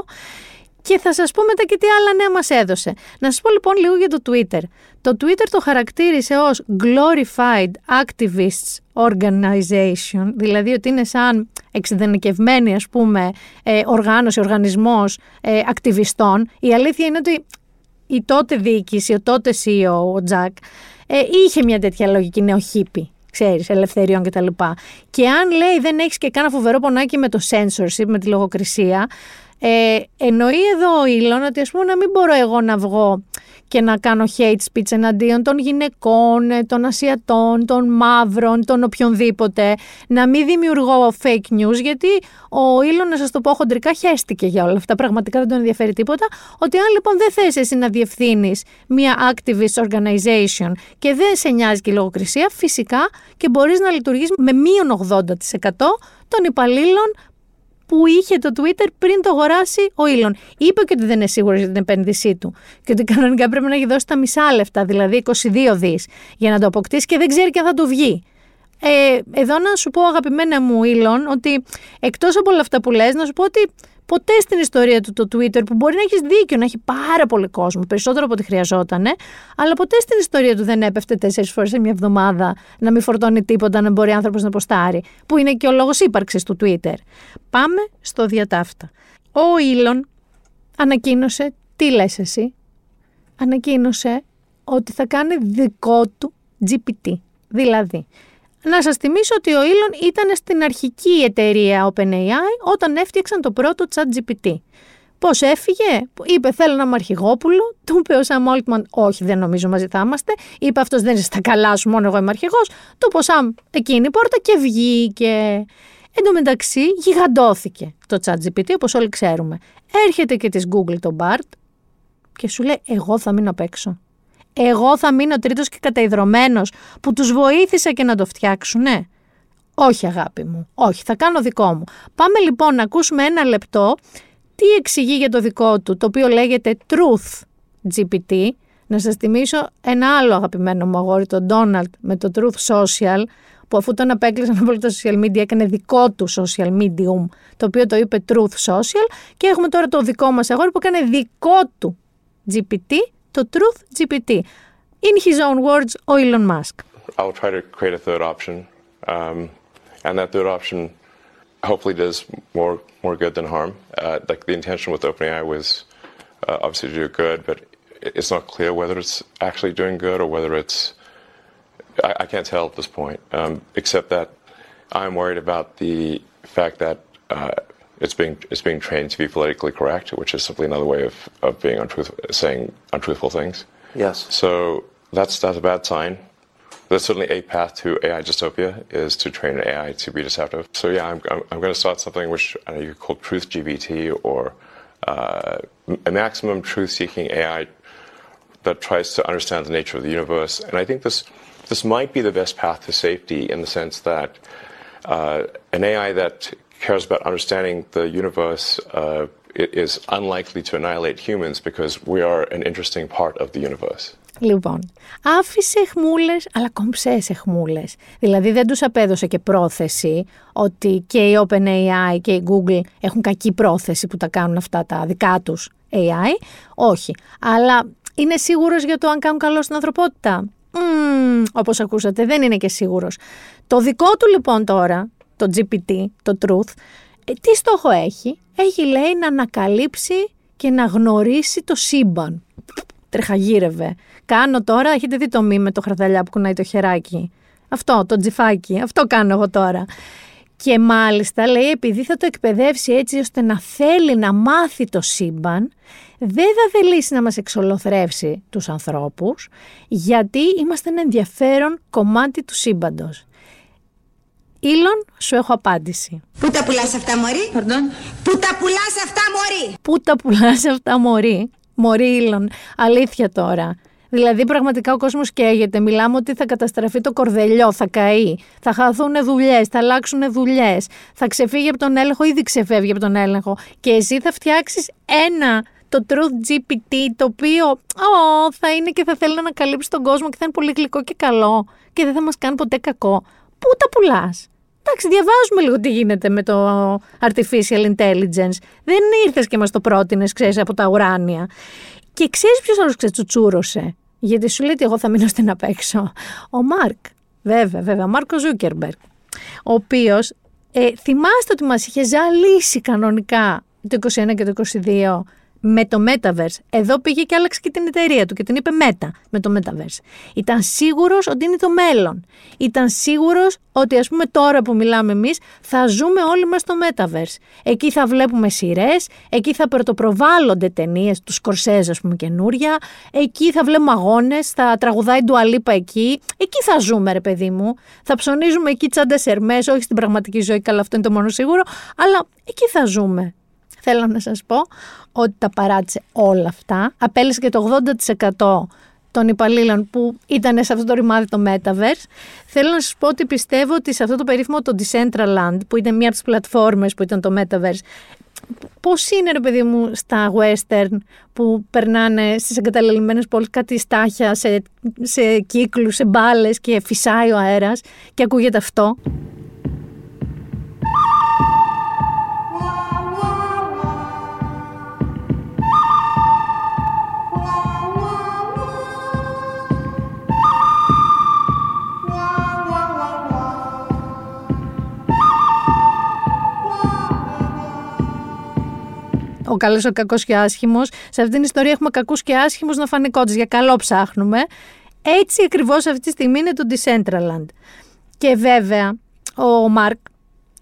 Και θα σας πω μετά και τι άλλα νέα μας έδωσε. Να σας πω λοιπόν λίγο για το Twitter. Το Twitter το χαρακτήρισε ως Glorified Activists Organization, δηλαδή ότι είναι σαν εξειδενικευμένη ας πούμε ε, οργάνωση, οργανισμός ε, ακτιβιστών. Η αλήθεια είναι ότι η τότε διοίκηση, ο τότε CEO, ο Τζακ, ε, είχε μια τέτοια λογική νεοχύπη ξέρεις, ελευθεριών κτλ. Και, και αν λέει δεν έχεις και κάνα φοβερό πονάκι με το censorship, με τη λογοκρισία, ε, εννοεί εδώ ο Ήλον ότι ας πούμε να μην μπορώ εγώ να βγω και να κάνω hate speech εναντίον των γυναικών, ε, των ασιατών, των μαύρων, των οποιονδήποτε, να μην δημιουργώ fake news, γιατί ο Ήλον, να σας το πω χοντρικά, χέστηκε για όλα αυτά, πραγματικά δεν τον ενδιαφέρει τίποτα, ότι αν λοιπόν δεν θες εσύ να διευθύνεις μια activist organization και δεν σε νοιάζει και η λογοκρισία, φυσικά και μπορείς να λειτουργείς με μείον 80% των υπαλλήλων που είχε το Twitter πριν το αγοράσει ο Ήλον. Είπε και ότι δεν είναι σίγουρος για την επένδυσή του. Και ότι κανονικά πρέπει να έχει δώσει τα μισά λεφτά, δηλαδή 22 δις, για να το αποκτήσει και δεν ξέρει και αν θα του βγει. Ε, εδώ να σου πω, αγαπημένα μου Ήλον, ότι εκτός από όλα αυτά που λες, να σου πω ότι ποτέ στην ιστορία του το Twitter, που μπορεί να έχεις δίκιο, να έχει πάρα πολύ κόσμο, περισσότερο από ό,τι χρειαζόταν, αλλά ποτέ στην ιστορία του δεν έπεφτε τέσσερις φορές σε μια εβδομάδα να μην φορτώνει τίποτα, να μπορεί άνθρωπος να ποστάρει, που είναι και ο λόγος ύπαρξης του Twitter. Πάμε στο διατάφτα. Ο Ήλον ανακοίνωσε, τι λες εσύ, ανακοίνωσε ότι θα κάνει δικό του GPT. Δηλαδή, να σας θυμίσω ότι ο Elon ήταν στην αρχική εταιρεία OpenAI όταν έφτιαξαν το πρώτο chat GPT. Πώς έφυγε, είπε θέλω να είμαι αρχηγόπουλο, του είπε ο Σαμ Όλτμαν όχι δεν νομίζω μαζί θα είμαστε, είπε αυτός δεν είσαι στα καλά σου μόνο εγώ είμαι αρχηγός, του είπε ο Σαμ εκείνη η πόρτα και βγήκε. Εν τω μεταξύ γιγαντώθηκε το chat GPT όπως όλοι ξέρουμε. Έρχεται και της Google το BART και σου λέει εγώ θα μείνω απ' έξω εγώ θα μείνω τρίτος και καταϊδρωμένος που τους βοήθησα και να το φτιάξουνε. Όχι αγάπη μου, όχι, θα κάνω δικό μου. Πάμε λοιπόν να ακούσουμε ένα λεπτό τι εξηγεί για το δικό του, το οποίο λέγεται Truth GPT. Να σας θυμίσω ένα άλλο αγαπημένο μου αγόρι, τον Donald, με το Truth Social, που αφού τον απέκλεισαν από τα social media έκανε δικό του social medium, το οποίο το είπε Truth Social και έχουμε τώρα το δικό μας αγόρι που έκανε δικό του GPT, το Truth GPT. In his own words, ο Elon Musk. I'll try to create a third option, um, and that third option hopefully does more more good than harm. Uh, like the intention with OpenAI was uh, obviously to do good, but it's not clear whether it's actually doing good or whether it's. I, I can't tell at this point, um, except that I'm worried about the fact that uh, it's being it's being trained to be politically correct, which is simply another way of, of being untruthful, saying untruthful things. Yes. So that's that's a bad sign. There's certainly a path to AI dystopia is to train an AI to be deceptive. So yeah, I'm I'm, I'm going to start something which I know you could call Truth GBT or uh, a maximum truth-seeking AI that tries to understand the nature of the universe. And I think this this might be the best path to safety in the sense that uh, an AI that cares about understanding the universe uh, is unlikely to annihilate humans because we are an interesting part of the universe. Λοιπόν, άφησε εχμούλες, αλλά κομψές εχμούλες. Δηλαδή δεν τους απέδωσε και πρόθεση ότι και η OpenAI και η Google έχουν κακή πρόθεση που τα κάνουν αυτά τα δικά τους AI. Όχι. Αλλά είναι σίγουρος για το αν κάνουν καλό στην ανθρωπότητα; Mm, όπως ακούσατε, δεν είναι και σίγουρος. Το δικό του λοιπόν τώρα, το GPT, το Truth, ε, τι στόχο έχει; Έχει λέει να ανακαλύψει και να γνωρίσει το σύμπαν. Τρεχαγύρευε. Κάνω τώρα, έχετε δει το μη με το χαρδαλιά που κουνάει το χεράκι. Αυτό, το τζιφάκι, αυτό κάνω εγώ τώρα. Και μάλιστα λέει επειδή θα το εκπαιδεύσει έτσι ώστε να θέλει να μάθει το σύμπαν, δεν θα θελήσει να μας εξολοθρεύσει τους ανθρώπους, γιατί είμαστε ένα ενδιαφέρον κομμάτι του σύμπαντος. Ήλον, σου έχω απάντηση. Πού τα πουλάς αυτά, Μωρή; Pardon? Πού τα πουλάς αυτά, Μωρή; Πού τα πουλάς αυτά, Μωρή; Μωρή Ήλον. Αλήθεια τώρα. Δηλαδή, πραγματικά ο κόσμος καίγεται. Μιλάμε ότι θα καταστραφεί το κορδελιό, θα καεί, θα χαθούν δουλειές, θα αλλάξουν δουλειές, θα ξεφύγει από τον έλεγχο, ήδη ξεφεύγει από τον έλεγχο. Και εσύ θα φτιάξεις ένα το Truth GPT, το οποίο «Ω, θα είναι και θα θέλει να ανακαλύψει τον κόσμο και θα είναι πολύ γλυκό και καλό και δεν θα μας κάνει ποτέ κακό. Πού τα πουλάς; Εντάξει, διαβάζουμε λίγο τι γίνεται με το artificial intelligence. Δεν ήρθες και μας το πρότεινες, ξέρεις, από τα ουράνια. Και ξέρεις ποιος άλλος ξετσουτσούρωσε. Γιατί σου λέει ότι εγώ θα μείνω στην απ' έξω. Ο Μάρκ. Βέβαια, βέβαια. Ο Μάρκο Ζούκερμπεργκ. Ο οποίος ε, θυμάστε ότι μας είχε ζαλίσει κανονικά το 21 και το 22 με το Metaverse. Εδώ πήγε και άλλαξε και την εταιρεία του και την είπε Meta με το Metaverse. Ήταν σίγουρος ότι είναι το μέλλον. Ήταν σίγουρος ότι, ας πούμε, τώρα που μιλάμε εμείς, θα ζούμε όλοι μέσα στο Metaverse. Εκεί θα βλέπουμε σειρές, εκεί θα πρωτοπροβάλλονται ταινίες, τους Σκορσέζ, ας πούμε, καινούρια. Εκεί θα βλέπουμε αγώνες, θα τραγουδάει του Αλίπα εκεί. Εκεί θα ζούμε, ρε παιδί μου. Θα ψωνίζουμε εκεί τσάντε ερμέ, όχι στην πραγματική ζωή, καλά, αυτό είναι το μόνο σίγουρο, αλλά εκεί θα ζούμε θέλω να σας πω ότι τα παράτησε όλα αυτά. Απέλησε και το 80% των υπαλλήλων που ήταν σε αυτό το ρημάδι το Metaverse. Θέλω να σας πω ότι πιστεύω ότι σε αυτό το περίφημο το Decentraland, που ήταν μία από τις πλατφόρμες που ήταν το Metaverse, Πώς είναι ρε παιδί μου στα western που περνάνε στις εγκαταλελειμμένες πόλεις κάτι στάχια σε, σε κύκλους, σε μπάλες και φυσάει ο αέρας και ακούγεται αυτό; Ο καλός, ο κακός και άσχημος. Σε αυτήν την ιστορία έχουμε κακούς και άσχημους να φανεί κόντζ. Για καλό ψάχνουμε. Έτσι ακριβώς αυτή τη στιγμή είναι το Decentraland. Και βέβαια, ο Μάρκ,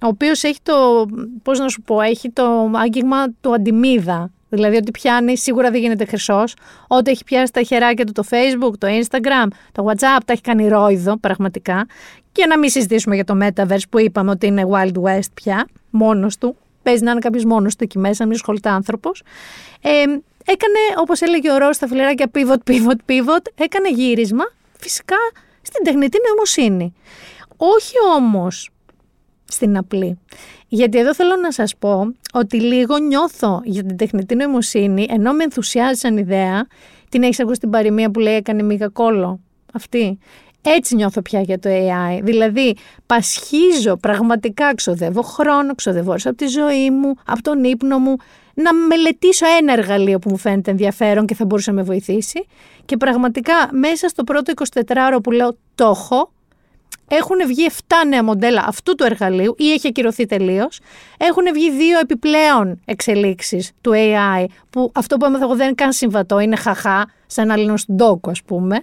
ο οποίος έχει το. Πώς να σου πω, έχει το άγγιγμα του αντιμίδα. Δηλαδή ότι πιάνει, σίγουρα δεν γίνεται χρυσός. Ό,τι έχει πιάσει τα χεράκια του το Facebook, το Instagram, το WhatsApp, τα έχει κάνει ρόιδο πραγματικά. Και να μην συζητήσουμε για το Metaverse που είπαμε ότι είναι Wild West πια, μόνος του. Παίζει να είναι κάποιος μόνος του εκεί μέσα, μην ασχολείται άνθρωπος. Ε, έκανε, όπως έλεγε ο Ρος στα φιλεράκια, pivot, pivot, pivot. Έκανε γύρισμα φυσικά στην τεχνητή νοημοσύνη. Όχι όμως στην απλή. Γιατί εδώ θέλω να σας πω ότι λίγο νιώθω για την τεχνητή νοημοσύνη, ενώ με ενθουσιάζει ιδέα, την έχεις ακούσει την παροιμία που λέει έκανε μίγα κόλλο. Αυτή. Έτσι νιώθω πια για το AI. Δηλαδή, πασχίζω, πραγματικά ξοδεύω χρόνο, ξοδεύω ώρες από τη ζωή μου, από τον ύπνο μου, να μελετήσω ένα εργαλείο που μου φαίνεται ενδιαφέρον και θα μπορούσε να με βοηθήσει. Και πραγματικά μέσα στο πρώτο 24ωρο που λέω το έχω, έχουν βγει 7 νέα μοντέλα αυτού του εργαλείου ή έχει ακυρωθεί τελείως. Έχουν βγει δύο επιπλέον εξελίξεις του AI, που αυτό που έμαθα εγώ δεν είναι καν συμβατό, είναι χαχά, σαν άλλο ντόκο, ας πούμε.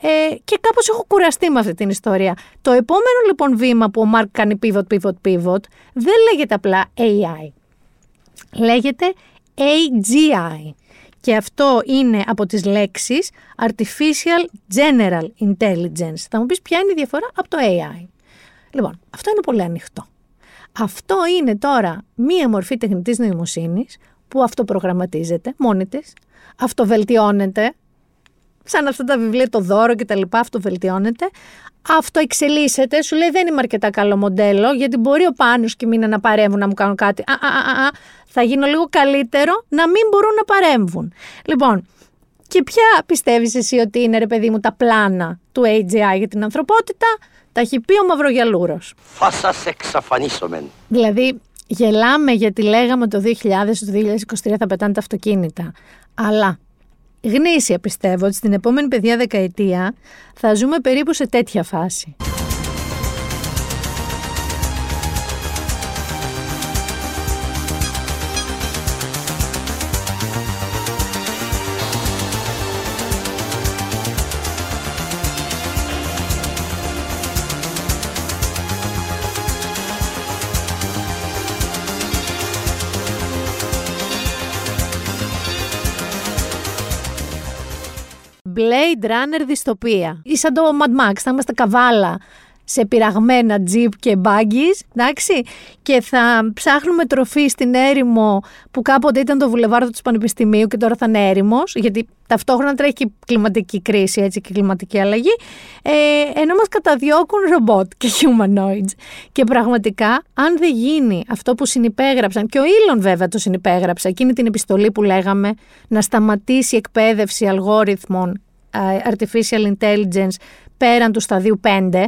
Ε, και κάπως έχω κουραστεί με αυτή την ιστορία. Το επόμενο λοιπόν βήμα που ο Μάρκ κάνει pivot, pivot, pivot δεν λέγεται απλά AI. Λέγεται AGI. Και αυτό είναι από τις λέξεις Artificial General Intelligence. Θα μου πεις ποια είναι η διαφορά από το AI. Λοιπόν, αυτό είναι πολύ ανοιχτό. Αυτό είναι τώρα μία μορφή τεχνητής νοημοσύνης που αυτοπρογραμματίζεται μόνη της, αυτοβελτιώνεται σαν αυτά τα βιβλία, το δώρο και τα λοιπά, αυτό βελτιώνεται. Αυτό εξελίσσεται, σου λέει δεν είμαι αρκετά καλό μοντέλο, γιατί μπορεί ο Πάνος και μήνα να παρέμβουν, να μου κάνουν κάτι. Α, α, α, θα γίνω λίγο καλύτερο να μην μπορούν να παρέμβουν. Λοιπόν, και ποια πιστεύεις εσύ ότι είναι, ρε παιδί μου, τα πλάνα του AGI για την ανθρωπότητα, τα έχει πει ο Μαυρογιαλούρος. Θα σας εξαφανίσουμε. Δηλαδή, γελάμε γιατί λέγαμε το 2000, το 2023 θα πετάνε τα αυτοκίνητα. Αλλά γνήσια πιστεύω ότι στην επόμενη παιδιά δεκαετία θα ζούμε περίπου σε τέτοια φάση. Blade Runner δυστοπία. Ή σαν το Mad Max, θα είμαστε καβάλα σε πειραγμένα τζιπ και μπάγκις, εντάξει, και θα ψάχνουμε τροφή στην έρημο που κάποτε ήταν το βουλεβάρδο του Πανεπιστημίου και τώρα θα είναι έρημος, γιατί ταυτόχρονα τρέχει και κλιματική κρίση έτσι, και κλιματική αλλαγή, ε, ενώ μας καταδιώκουν ρομπότ και humanoids. Και πραγματικά, αν δεν γίνει αυτό που συνυπέγραψαν, και ο Ήλον βέβαια το συνυπέγραψε, εκείνη την επιστολή που λέγαμε, να σταματήσει η εκπαίδευση αλγόριθμων artificial intelligence πέραν του σταδίου 5,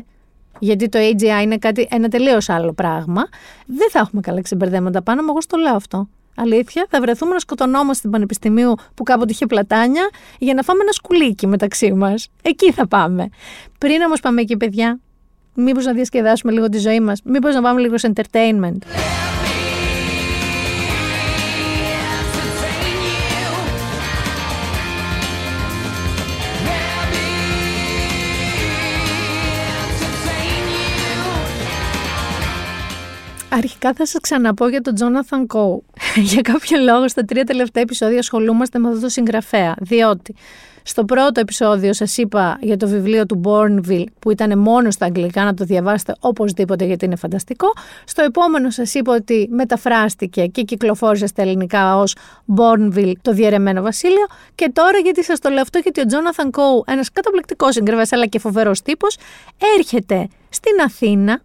γιατί το AGI είναι κάτι, ένα τελείως άλλο πράγμα, δεν θα έχουμε καλά ξεμπερδέματα πάνω, εγώ στο λέω αυτό. Αλήθεια, θα βρεθούμε να σκοτωνόμαστε στην Πανεπιστημίου που κάποτε είχε πλατάνια για να φάμε ένα σκουλίκι μεταξύ μας. Εκεί θα πάμε. Πριν όμως πάμε εκεί, παιδιά, μήπως να διασκεδάσουμε λίγο τη ζωή μας, μήπως να πάμε λίγο σε entertainment. Αρχικά θα σας ξαναπώ για τον Τζόναθαν Κόου. (laughs) για κάποιο λόγο στα τρία τελευταία επεισόδια ασχολούμαστε με αυτό το συγγραφέα. Διότι στο πρώτο επεισόδιο σας είπα για το βιβλίο του Bourneville που ήταν μόνο στα αγγλικά να το διαβάσετε οπωσδήποτε γιατί είναι φανταστικό. Στο επόμενο σας είπα ότι μεταφράστηκε και κυκλοφόρησε στα ελληνικά ως Bourneville το διαιρεμένο βασίλειο. Και τώρα γιατί σας το λέω αυτό γιατί ο Τζόναθαν Κόου, ένας καταπληκτικός συγγραφέας αλλά και φοβερός τύπος, έρχεται στην Αθήνα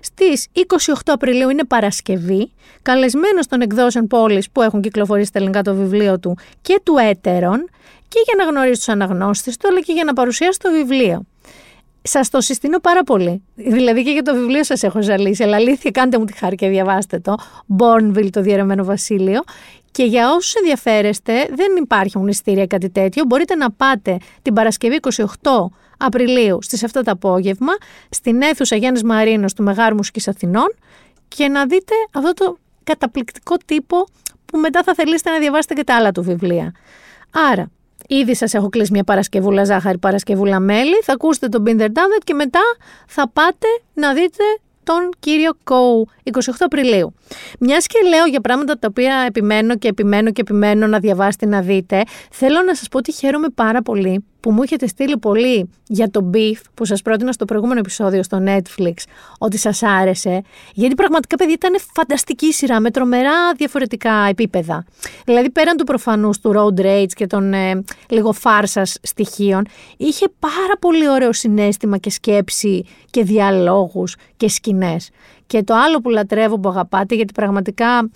στις 28 Απριλίου είναι Παρασκευή, καλεσμένος των εκδόσεων πόλης που έχουν κυκλοφορήσει στα ελληνικά το βιβλίο του και του έτερων και για να γνωρίσει τους αναγνώστες του αλλά και για να παρουσιάσει το βιβλίο. Σας το συστήνω πάρα πολύ. Δηλαδή και για το βιβλίο σας έχω ζαλίσει. Αλλά αλήθεια, κάντε μου τη χάρη και διαβάστε το. Bourneville, το διαιρεμένο βασίλειο. Και για όσους ενδιαφέρεστε, δεν υπάρχει μνηστήρια κάτι τέτοιο. Μπορείτε να πάτε την Παρασκευή 28 Απριλίου στις 7 το απόγευμα στην αίθουσα Γιάννης Μαρίνος του Μεγάρου Μουσικής Αθηνών και να δείτε αυτό το καταπληκτικό τύπο που μετά θα θελήσετε να διαβάσετε και τα άλλα του βιβλία. Άρα, ήδη σας έχω κλείσει μια Παρασκευούλα ζάχαρη, Παρασκευούλα μέλι, θα ακούσετε τον Binder David και μετά θα πάτε να δείτε τον κύριο Κόου, 28 Απριλίου. Μιας και λέω για πράγματα τα οποία επιμένω και επιμένω και επιμένω να διαβάσετε να δείτε, θέλω να σας πω ότι χαίρομαι πάρα πολύ που μου έχετε στείλει πολύ για το Beef που σας πρότεινα στο προηγούμενο επεισόδιο στο Netflix ότι σας άρεσε γιατί πραγματικά παιδιά ήταν φανταστική σειρά με τρομερά διαφορετικά επίπεδα. Δηλαδή πέραν του προφανούς του road rage και των ε, λίγο φάρσας στοιχείων είχε πάρα πολύ ωραίο συνέστημα και σκέψη και διαλόγους και σκηνές. Και το άλλο που λατρεύω που αγαπάτε γιατί πραγματικά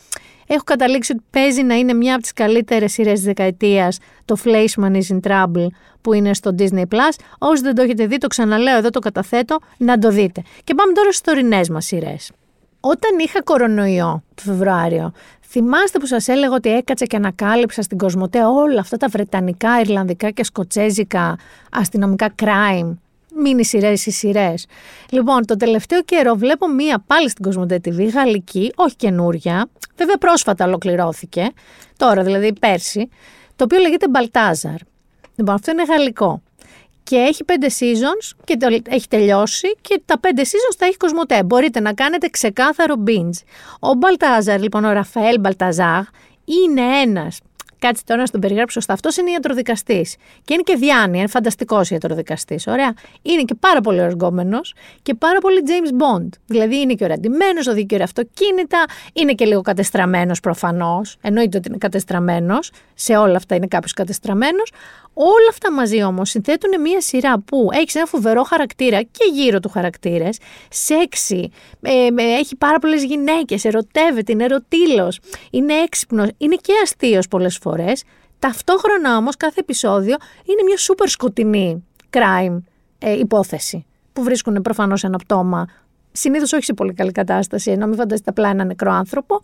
έχω καταλήξει ότι παίζει να είναι μια από τις καλύτερες σειρές της δεκαετίας, το Fleischman is in Trouble, που είναι στο Disney+. Plus. Όσοι δεν το έχετε δει, το ξαναλέω εδώ, το καταθέτω, να το δείτε. Και πάμε τώρα στις τωρινές μας σειρές. Όταν είχα κορονοϊό το Φεβρουάριο, θυμάστε που σας έλεγα ότι έκατσα και ανακάλυψα στην Κοσμοτέ όλα αυτά τα βρετανικά, ιρλανδικά και σκοτσέζικα αστυνομικά crime μίνι σειρές ή σειρές. Λοιπόν, το τελευταίο καιρό βλέπω μία πάλι στην Κοσμοτέ TV, γαλλική, όχι καινούρια. Βέβαια, πρόσφατα ολοκληρώθηκε. Τώρα, δηλαδή πέρσι. Το οποίο λέγεται Μπαλτάζαρ. Λοιπόν, αυτό είναι γαλλικό. Και έχει πέντε seasons και το, έχει τελειώσει και τα πέντε seasons τα έχει κοσμοτέ. Μπορείτε να κάνετε ξεκάθαρο binge. Ο Μπαλτάζαρ, λοιπόν, ο Ραφαέλ Μπαλταζάρ, είναι ένας Κάτσε τώρα να τον περιγράψω σωστά. Αυτός είναι ιατροδικαστής. Και είναι και διάνοια, είναι φανταστικός ιατροδικαστής. Ωραία. Είναι και πάρα πολύ οργόμενος και πάρα πολύ James Bond. Δηλαδή είναι και ωραντημένο, οδηγεί και ωραία αυτοκίνητα, είναι και λίγο κατεστραμμένος προφανώς. Εννοείται ότι είναι κατεστραμμένος. Σε όλα αυτά είναι κάποιος κατεστραμμένος. Όλα αυτά μαζί όμως συνθέτουν μια σειρά που έχεις ένα φοβερό χαρακτήρα και γύρω του χαρακτήρες, σεξι, ε, ε, έχει πάρα πολλές γυναίκες, ερωτεύεται, είναι ερωτήλος, είναι έξυπνος, είναι και αστείος πολλές φορές. Ταυτόχρονα όμως κάθε επεισόδιο είναι μια σούπερ σκοτεινή crime ε, υπόθεση που βρίσκουν προφανώς ένα πτώμα συνήθως όχι σε πολύ καλή κατάσταση, ενώ μην φανταστείτε απλά ένα νεκρό άνθρωπο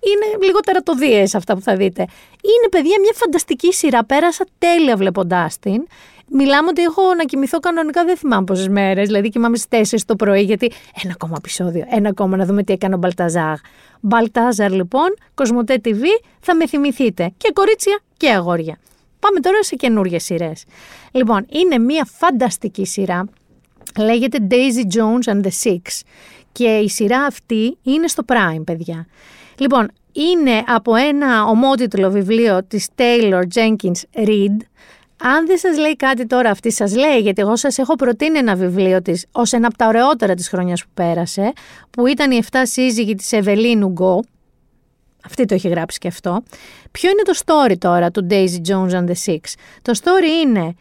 είναι λίγο τερατοδίε αυτά που θα δείτε. Είναι παιδιά μια φανταστική σειρά. Πέρασα τέλεια βλέποντάς την. Μιλάμε ότι έχω να κοιμηθώ κανονικά, δεν θυμάμαι πόσες μέρες. Δηλαδή κοιμάμαι στις 4 το πρωί, γιατί ένα ακόμα επεισόδιο, ένα ακόμα να δούμε τι έκανε ο Μπαλταζάρ. Μπαλτάζαρ λοιπόν, Κοσμοτέ TV, θα με θυμηθείτε. Και κορίτσια και αγόρια. Πάμε τώρα σε καινούριε σειρές. Λοιπόν, είναι μια φανταστική σειρά. Λέγεται Daisy Jones and the Six. Και η σειρά αυτή είναι στο Prime, παιδιά. Λοιπόν, είναι από ένα ομότιτλο βιβλίο της Taylor Jenkins Reid. Αν δεν σας λέει κάτι τώρα αυτή, σας λέει, γιατί εγώ σας έχω προτείνει ένα βιβλίο της ως ένα από τα ωραιότερα της χρονιάς που πέρασε, που ήταν οι 7 σύζυγοι της Ευελίνου Γκο, αυτή το έχει γράψει και αυτό. Ποιο είναι το story τώρα του Daisy Jones and the Six; Το story είναι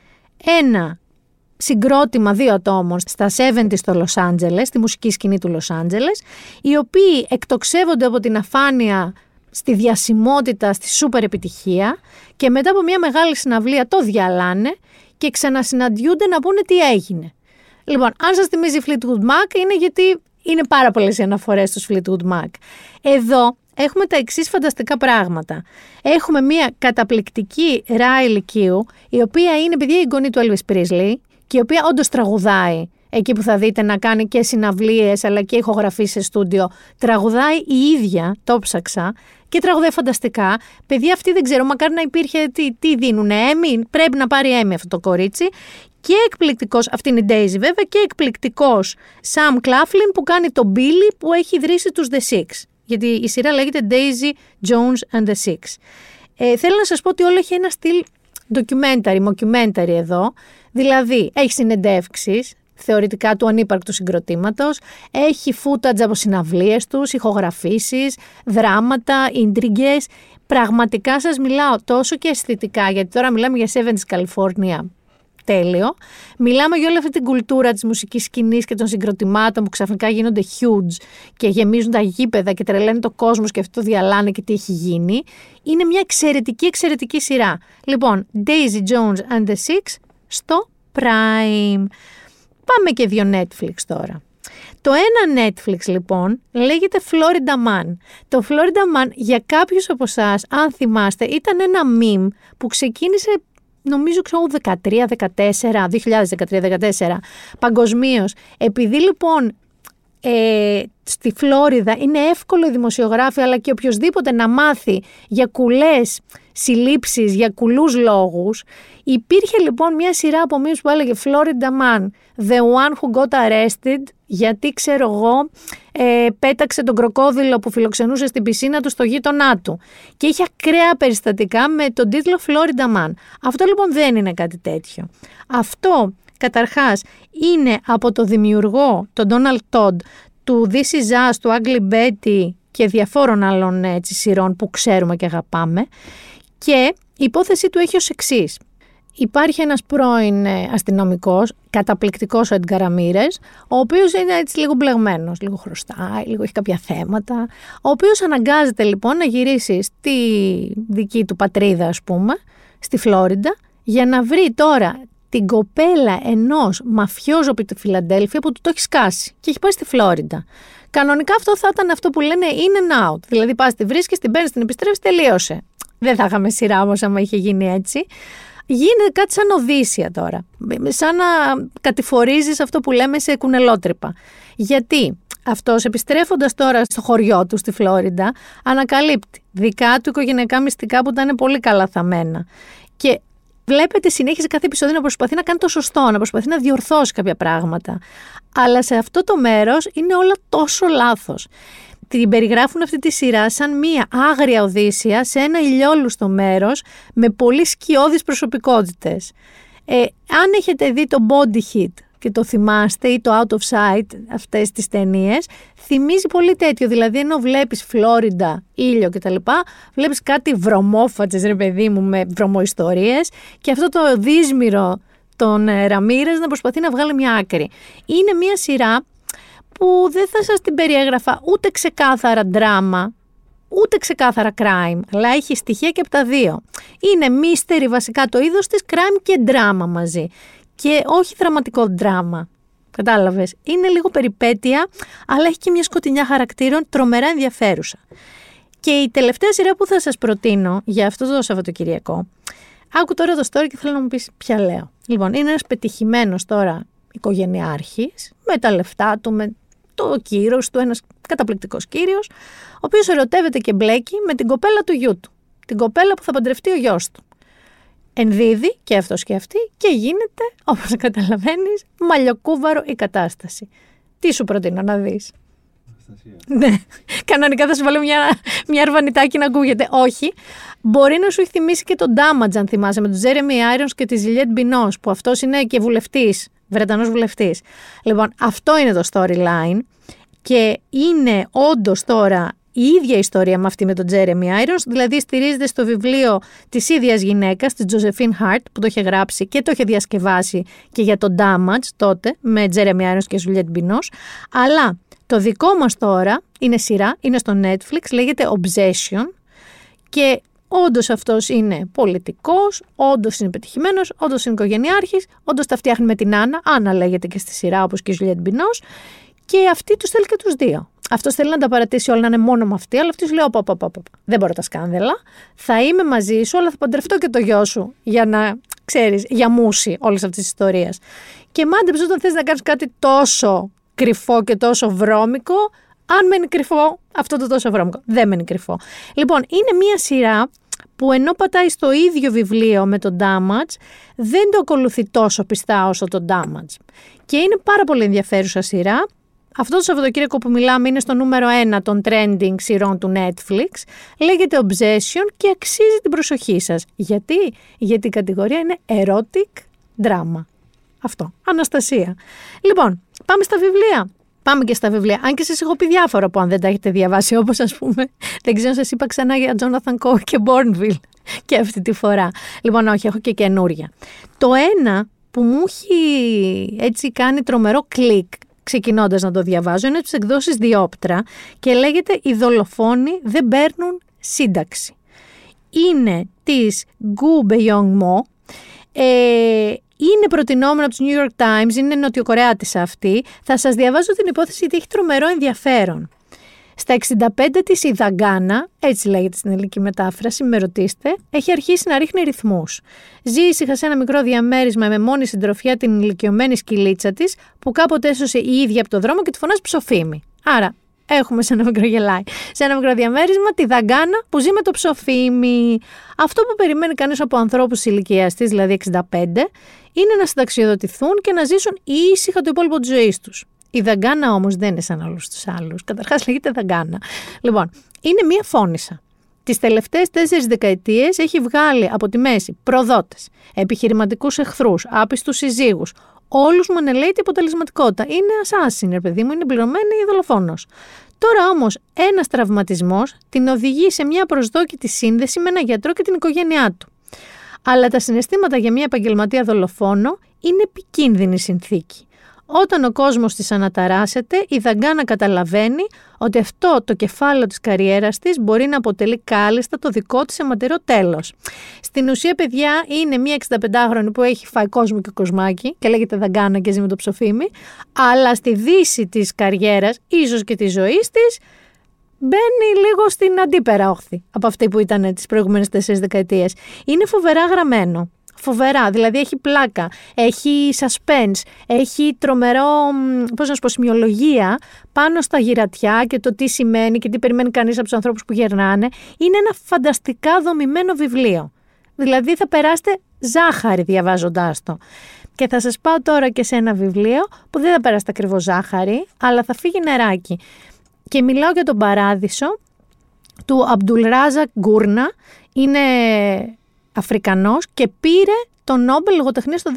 ένα συγκρότημα δύο ατόμων στα 70 στο Λος Άντζελες, στη μουσική σκηνή του Λος Άντζελες, οι οποίοι εκτοξεύονται από την αφάνεια στη διασημότητα, στη σούπερ επιτυχία και μετά από μια μεγάλη συναυλία το διαλάνε και ξανασυναντιούνται να πούνε τι έγινε. Λοιπόν, αν σας θυμίζει Fleetwood Mac είναι γιατί είναι πάρα πολλές οι αναφορές στους Fleetwood Mac. Εδώ έχουμε τα εξής φανταστικά πράγματα. Έχουμε μια καταπληκτική Riley Q, η οποία είναι παιδιά η γονή του Elvis Presley και η οποία όντως τραγουδάει εκεί που θα δείτε να κάνει και συναυλίες αλλά και ηχογραφή σε στούντιο. Τραγουδάει η ίδια, το ψάξα, και τραγουδάει φανταστικά. Παιδιά αυτή δεν ξέρω, μακάρι να υπήρχε τι, τι δίνουνε, έμι, πρέπει να πάρει έμι αυτό το κορίτσι. Και εκπληκτικός, αυτή είναι η Daisy βέβαια, και εκπληκτικός Sam Claflin που κάνει τον Billy που έχει ιδρύσει τους The Six. Γιατί η σειρά λέγεται Daisy Jones and the Six. Ε, θέλω να σας πω ότι όλο έχει ένα στυλ documentary, mockumentary εδώ. Δηλαδή, έχει συνεντεύξεις, θεωρητικά του ανύπαρκτου συγκροτήματος. Έχει footage από συναυλίες τους, ηχογραφήσεις, δράματα, ίντριγκε. Πραγματικά σας μιλάω τόσο και αισθητικά, γιατί τώρα μιλάμε για Sevens California. Τέλειο. Μιλάμε για όλη αυτή την κουλτούρα της μουσικής σκηνής και των συγκροτημάτων που ξαφνικά γίνονται huge και γεμίζουν τα γήπεδα και τρελαίνουν το κόσμο και αυτό διαλάνε και τι έχει γίνει. Είναι μια εξαιρετική, εξαιρετική σειρά. Λοιπόν, Daisy Jones and the Six στο Prime. Πάμε και δύο Netflix τώρα. Το ένα Netflix λοιπόν λέγεται Florida Man. Το Florida Man για κάποιους από εσάς, αν θυμάστε, ήταν ένα meme που ξεκίνησε νομίζω ξέρω 13, 14, 2013-2014 παγκοσμίως. Επειδή λοιπόν ε, στη Φλόριδα είναι εύκολο οι δημοσιογράφοι αλλά και οποιοδήποτε να μάθει για κουλές συλλήψεις, για κουλούς λόγους. Υπήρχε λοιπόν μια σειρά από μήνες που έλεγε Florida Man, the one who got arrested, γιατί ξέρω εγώ ε, πέταξε τον κροκόδιλο που φιλοξενούσε στην πισίνα του στο γείτονά του. Και είχε ακραία περιστατικά με τον τίτλο Florida Man. Αυτό λοιπόν δεν είναι κάτι τέτοιο. Αυτό καταρχάς είναι από το δημιουργό, τον Donald Todd, του This Is Us, του Ugly Betty και διαφόρων άλλων έτσι, σειρών που ξέρουμε και αγαπάμε. Και η υπόθεσή του έχει ως εξής. Υπάρχει ένας πρώην ε, αστυνομικός, καταπληκτικός ο Edgar Ramirez, ο οποίος είναι έτσι λίγο μπλεγμένος, λίγο χρωστάει, λίγο έχει κάποια θέματα, ο οποίος αναγκάζεται λοιπόν να γυρίσει στη δική του πατρίδα ας πούμε, στη Φλόριντα, για να βρει τώρα την κοπέλα ενός μαφιόζου από τη Φιλαντέλφια που του το έχει σκάσει και έχει πάει στη Φλόριντα. Κανονικά αυτό θα ήταν αυτό που λένε in and out. Δηλαδή πας τη βρίσκεις, την παίρνεις, την επιστρέφεις, τελείωσε. Δεν θα είχαμε σειρά όμως άμα είχε γίνει έτσι. Γίνεται κάτι σαν οδύσσια τώρα. Σαν να κατηφορίζεις αυτό που λέμε σε κουνελότρυπα. Γιατί αυτός επιστρέφοντας τώρα στο χωριό του στη Φλόριντα, ανακαλύπτει δικά του οικογενειακά μυστικά που ήταν πολύ καλά θαμμένα. Και βλέπετε συνέχιζε κάθε επεισόδιο να προσπαθεί να κάνει το σωστό, να προσπαθεί να διορθώσει κάποια πράγματα. Αλλά σε αυτό το μέρος είναι όλα τόσο λάθος την περιγράφουν αυτή τη σειρά σαν μία άγρια οδύσσια σε ένα ηλιόλουστο μέρος με πολύ σκιώδεις προσωπικότητες. Ε, αν έχετε δει το Body Hit και το θυμάστε ή το Out of Sight αυτές τις ταινίες, θυμίζει πολύ τέτοιο. Δηλαδή ενώ βλέπεις Φλόριντα, ήλιο κτλ. Βλέπεις κάτι βρωμόφατσες ρε παιδί μου με βρωμοϊστορίες και αυτό το δύσμυρο των ε, Ραμύρες να προσπαθεί να βγάλει μια άκρη. Είναι μια σειρά που δεν θα σας την περιέγραφα ούτε ξεκάθαρα δράμα, ούτε ξεκάθαρα crime, αλλά έχει στοιχεία και από τα δύο. Είναι μίστερη βασικά το είδος της crime και drama μαζί. Και όχι δραματικό δράμα. Κατάλαβες. Είναι λίγο περιπέτεια, αλλά έχει και μια σκοτεινιά χαρακτήρων τρομερά ενδιαφέρουσα. Και η τελευταία σειρά που θα σας προτείνω για αυτό το Σαββατοκυριακό, άκου τώρα το story και θέλω να μου πεις ποια λέω. Λοιπόν, είναι ένας πετυχημένος τώρα οικογενειάρχης, με τα λεφτά του, με το κύρος του, ένας καταπληκτικός κύριος, ο οποίος ερωτεύεται και μπλέκει με την κοπέλα του γιού του, την κοπέλα που θα παντρευτεί ο γιος του. Ενδίδει και αυτός και αυτή και γίνεται, όπως καταλαβαίνεις, μαλλιοκούβαρο η κατάσταση. Τι σου προτείνω να δεις. Ναι, κανονικά θα σου βάλω μια, μια αρβανιτάκι να ακούγεται. Όχι. Μπορεί να σου έχει θυμίσει και τον Damage, αν θυμάσαι, με τον Jeremy Irons και τη Juliette Binoche, που αυτός είναι και βουλευτής, Βρετανός βουλευτής. Λοιπόν, αυτό είναι το storyline. Και είναι όντως τώρα η ίδια ιστορία με αυτή με τον Jeremy Irons, δηλαδή στηρίζεται στο βιβλίο της ίδιας γυναίκας, της Josephine Hart, που το είχε γράψει και το είχε διασκευάσει και για τον Damage τότε, με Jeremy Irons και Juliette Binoche, αλλά το δικό μας τώρα είναι σειρά, είναι στο Netflix, λέγεται Obsession και όντως αυτός είναι πολιτικός, όντως είναι πετυχημένος, όντως είναι οικογενειάρχης, όντως τα φτιάχνει με την Άννα, Άννα λέγεται και στη σειρά όπως και η Juliette Binoche και αυτή τους θέλει και τους δύο. Αυτός θέλει να τα παρατήσει όλα να είναι μόνο με αυτή, αλλά αυτή λέει: Όπα, όπα, όπα, δεν μπορώ τα σκάνδελα. Θα είμαι μαζί σου, αλλά θα παντρευτώ και το γιο σου για να ξέρεις, για μουσι όλη αυτή τη ιστορία. Και μάντεψε όταν θες να κάνεις κάτι τόσο κρυφό και τόσο βρώμικο, αν μένει κρυφό αυτό το τόσο βρώμικο. Δεν μένει κρυφό. Λοιπόν, είναι μία σειρά που ενώ πατάει στο ίδιο βιβλίο με τον Damage, δεν το ακολουθεί τόσο πιστά όσο το Damage. Και είναι πάρα πολύ ενδιαφέρουσα σειρά. Αυτό το Σαββατοκύριακο που μιλάμε είναι στο νούμερο 1 των trending σειρών του Netflix. Λέγεται Obsession και αξίζει την προσοχή σας. Γιατί; Γιατί η κατηγορία είναι erotic drama. Αυτό. Αναστασία. Λοιπόν, πάμε στα βιβλία. Πάμε και στα βιβλία. Αν και σας έχω πει διάφορα που αν δεν τα έχετε διαβάσει, όπως ας πούμε, δεν ξέρω, σας είπα ξανά για Jonathan Coe και Bourneville και αυτή τη φορά. Λοιπόν, όχι, έχω και καινούρια. Το ένα που μου έχει έτσι κάνει τρομερό κλικ ξεκινώντας να το διαβάζω, είναι τις εκδόσεις Διόπτρα και λέγεται Οι δολοφόνοι δεν παίρνουν σύνταξη. Είναι της Gu Beiyong Mo. Ε, είναι προτινόμενο από τους New York Times, είναι νοτιοκορεάτης αυτή. Θα σας διαβάζω την υπόθεση γιατί έχει τρομερό ενδιαφέρον. Στα 65 της η Δαγκάνα, έτσι λέγεται στην ελληνική μετάφραση, με ρωτήστε, έχει αρχίσει να ρίχνει ρυθμούς. Ζει ήσυχα σε ένα μικρό διαμέρισμα με μόνη συντροφιά την ηλικιωμένη σκυλίτσα της, που κάποτε έσωσε η ίδια από το δρόμο και τη φωνάζει ψοφίμη. Άρα, έχουμε σε ένα μικρό γελάι. Σε ένα μικρό διαμέρισμα τη Δαγκάνα που ζει με το ψοφίμι. Αυτό που περιμένει κανείς από ανθρώπους ηλικίας της, δηλαδή 65, είναι να συνταξιοδοτηθούν και να ζήσουν ήσυχα το υπόλοιπο της ζωής τους. Η δαγκάνα όμως δεν είναι σαν όλους τους άλλους. Καταρχάς λέγεται δαγκάνα. Λοιπόν, είναι μία φώνησα. Τις τελευταίες τέσσερις δεκαετίες έχει βγάλει από τη μέση προδότες, επιχειρηματικούς εχθρούς, άπιστους συζύγους. Όλους μου ανελέει την αποτελεσματικότητα. Είναι assassin, παιδί μου, είναι πληρωμένη ή δολοφόνος. Τώρα όμως ένας τραυματισμός την οδηγεί σε μια προσδόκητη σύνδεση με ένα γιατρό και την οικογένειά του. Αλλά τα συναισθήματα για μια επαγγελματία δολοφόνο είναι επικίνδυνη συνθήκη. Όταν ο κόσμος της αναταράσσεται, η Δαγκάνα καταλαβαίνει ότι αυτό το κεφάλαιο της καριέρας της μπορεί να αποτελεί κάλλιστα το δικό της αιματηρό τέλος. Στην ουσία, παιδιά, είναι μια 65χρονη που έχει φάει κόσμο και κοσμάκι και λέγεται Δαγκάνα και ζει με το ψοφίμι, αλλά στη δύση της καριέρας, ίσως και της ζωής της, μπαίνει λίγο στην αντίπερα όχθη από αυτή που ήταν τις προηγούμενες τέσσερις δεκαετίες. Είναι φοβερά γραμμένο φοβερά. Δηλαδή έχει πλάκα, έχει suspense, έχει τρομερό, πώς να σου πω, σημειολογία πάνω στα γυρατιά και το τι σημαίνει και τι περιμένει κανείς από τους ανθρώπους που γερνάνε. Είναι ένα φανταστικά δομημένο βιβλίο. Δηλαδή θα περάσετε ζάχαρη διαβάζοντάς το. Και θα σας πάω τώρα και σε ένα βιβλίο που δεν θα περάσετε ακριβώς ζάχαρη, αλλά θα φύγει νεράκι. Και μιλάω για τον παράδεισο του Αμπτουλράζα Γκούρνα. Είναι Αφρικανός και πήρε το Νόμπελ Λογοτεχνίας το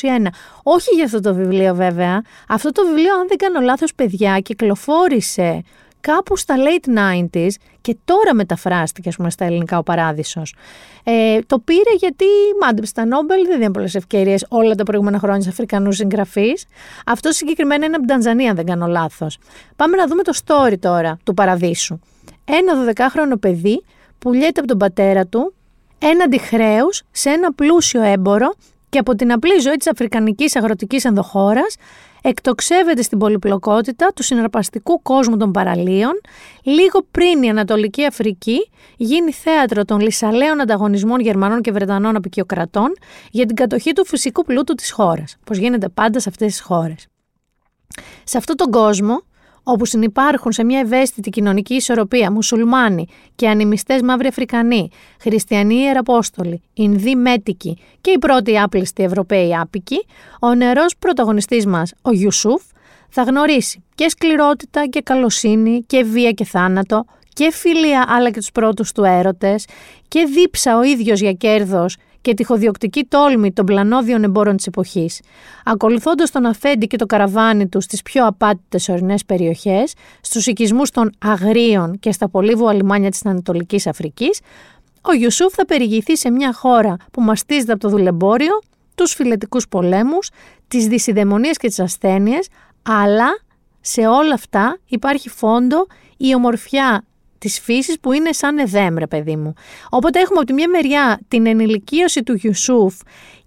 2021. Όχι για αυτό το βιβλίο βέβαια. Αυτό το βιβλίο, αν δεν κάνω λάθος παιδιά, κυκλοφόρησε κάπου στα late 90s και τώρα μεταφράστηκε ας πούμε, στα ελληνικά ο Παράδεισος. Ε, το πήρε γιατί μάντεψε τα Νόμπελ, δεν δίνει πολλές ευκαιρίες όλα τα προηγούμενα χρόνια σε Αφρικανούς συγγραφείς. Αυτό συγκεκριμένα είναι από την Τανζανία, αν δεν κάνω λάθος. Πάμε να δούμε το story τώρα του Παραδείσου. Ένα 12χρονο παιδί πουλιέται από τον πατέρα του έναντι χρέους σε ένα πλούσιο έμπορο και από την απλή ζωή της αφρικανικής αγροτικής ενδοχώρας εκτοξεύεται στην πολυπλοκότητα του συναρπαστικού κόσμου των παραλίων λίγο πριν η Ανατολική Αφρική γίνει θέατρο των λυσαλαίων ανταγωνισμών Γερμανών και Βρετανών απεικιοκρατών για την κατοχή του φυσικού πλούτου της χώρας, πως γίνεται πάντα σε αυτές τις χώρες. Σε αυτόν τον κόσμο όπου συνυπάρχουν σε μια ευαίσθητη κοινωνική ισορροπία μουσουλμάνοι και ανημιστές μαύροι Αφρικανοί, χριστιανοί ιεραπόστολοι, Ινδοί μέτικοι και οι πρώτοι άπλιστοι Ευρωπαίοι άπικοι, ο νερός πρωταγωνιστής μας, ο Ιουσούφ, θα γνωρίσει και σκληρότητα και καλοσύνη και βία και θάνατο και φιλία αλλά και τους πρώτους του έρωτες και δίψα ο ίδιος για κέρδος και τυχοδιοκτική τόλμη των πλανόδιων εμπόρων της εποχής, ακολουθώντας τον αφέντη και το καραβάνι του στις πιο απάτητες ορεινές περιοχές, στους οικισμούς των αγρίων και στα πολύβουα λιμάνια της Ανατολικής Αφρικής, ο Ιουσούφ θα περιηγηθεί σε μια χώρα που μαστίζεται από το δουλεμπόριο, τους φιλετικούς πολέμους, τις δυσιδαιμονίες και τις ασθένειες, αλλά σε όλα αυτά υπάρχει φόντο η ομορφιά της φύσης που είναι σαν εδέμ, ρε παιδί μου. Οπότε έχουμε από τη μια μεριά την ενηλικίωση του Ιουσούφ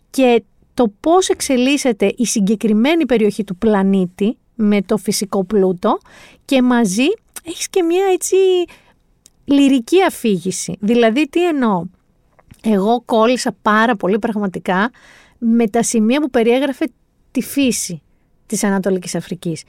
και το πώς εξελίσσεται η συγκεκριμένη περιοχή του πλανήτη με το φυσικό πλούτο και μαζί έχεις και μια έτσι λυρική αφήγηση. Δηλαδή τι εννοώ; Εγώ κόλλησα πάρα πολύ πραγματικά με τα σημεία που περιέγραφε τη φύση της Ανατολικής Αφρικής.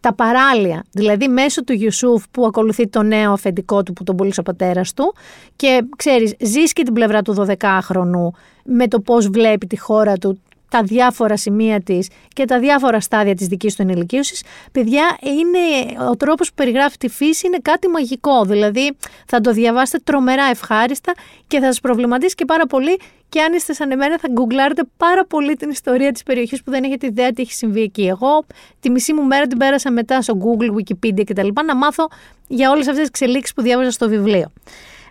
Τα παράλια, δηλαδή μέσω του Ιουσούφ που ακολουθεί το νέο αφεντικό του που τον πούλησε ο πατέρας του και ξέρεις, ζεις και την πλευρά του 12χρονου με το πώς βλέπει τη χώρα του, τα διάφορα σημεία της και τα διάφορα στάδια της δικής του ενηλικίωσης, παιδιά, είναι, ο τρόπος που περιγράφει τη φύση είναι κάτι μαγικό. Δηλαδή, θα το διαβάσετε τρομερά ευχάριστα και θα σας προβληματίσει και πάρα πολύ και αν είστε σαν εμένα θα γκουγκλάρετε πάρα πολύ την ιστορία της περιοχής που δεν έχετε ιδέα τι έχει συμβεί εκεί. Εγώ τη μισή μου μέρα την πέρασα μετά στο Google, Wikipedia κτλ. να μάθω για όλες αυτές τις εξελίξεις που διάβαζα στο βιβλίο.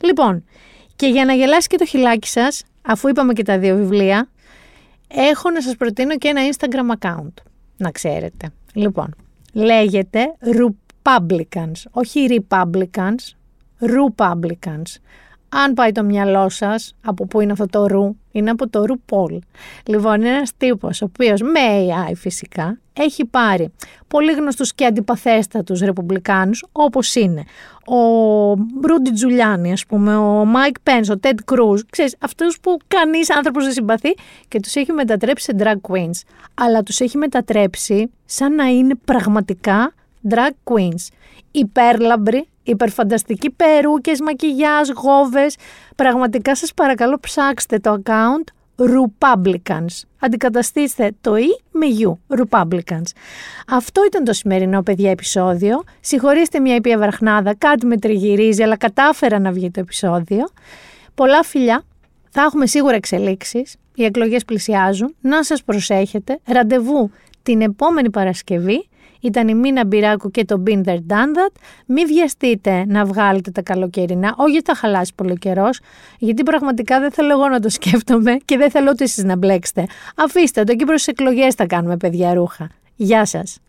Λοιπόν, και για να γελάσει και το χιλάκι σας, αφού είπαμε και τα δύο βιβλία, έχω να σας προτείνω και ένα Instagram account, να ξέρετε. Λοιπόν, λέγεται Republicans, όχι Republicans, Republicans. Αν πάει το μυαλό σας, από πού είναι αυτό το ρου, είναι από το ρου Πολ. Λοιπόν, είναι ένας τύπος, ο οποίος με AI φυσικά έχει πάρει πολύ γνωστούς και αντιπαθέστατους ρεπουμπλικάνους, όπως είναι ο Ρούντι Τζουλιάνι, ας πούμε, ο Μάικ Πενς, ο Τέντ Κρούζ, ξέρεις, αυτούς που κανείς άνθρωπος δεν συμπαθεί και τους έχει μετατρέψει σε drag queens. Αλλά τους έχει μετατρέψει σαν να είναι πραγματικά drag queens. Υπέρλαμπροι, υπερφανταστικοί περούκες, μακιγιάζ, γόβες. Πραγματικά σας παρακαλώ ψάξτε το account RuPublicans. Αντικαταστήστε το «e» με «u», RuPublicans. Αυτό ήταν το σημερινό παιδιά επεισόδιο. Συγχωρήστε μια ήπια βραχνάδα, κάτι με τριγυρίζει, αλλά κατάφερα να βγει το επεισόδιο. Πολλά φιλιά, θα έχουμε σίγουρα εξελίξεις, οι εκλογές πλησιάζουν, να σας προσέχετε, ραντεβού την επόμενη Παρασκευή ήταν η Μίνα Μπυράκου και το Been There Done That. Μην βιαστείτε να βγάλετε τα καλοκαιρινά, όχι θα χαλάσει πολύ καιρός, γιατί πραγματικά δεν θέλω εγώ να το σκέφτομαι και δεν θέλω ούτε εσείς να μπλέξετε. Αφήστε το, εκεί προς τις εκλογές θα κάνουμε παιδιά ρούχα. Γεια σας.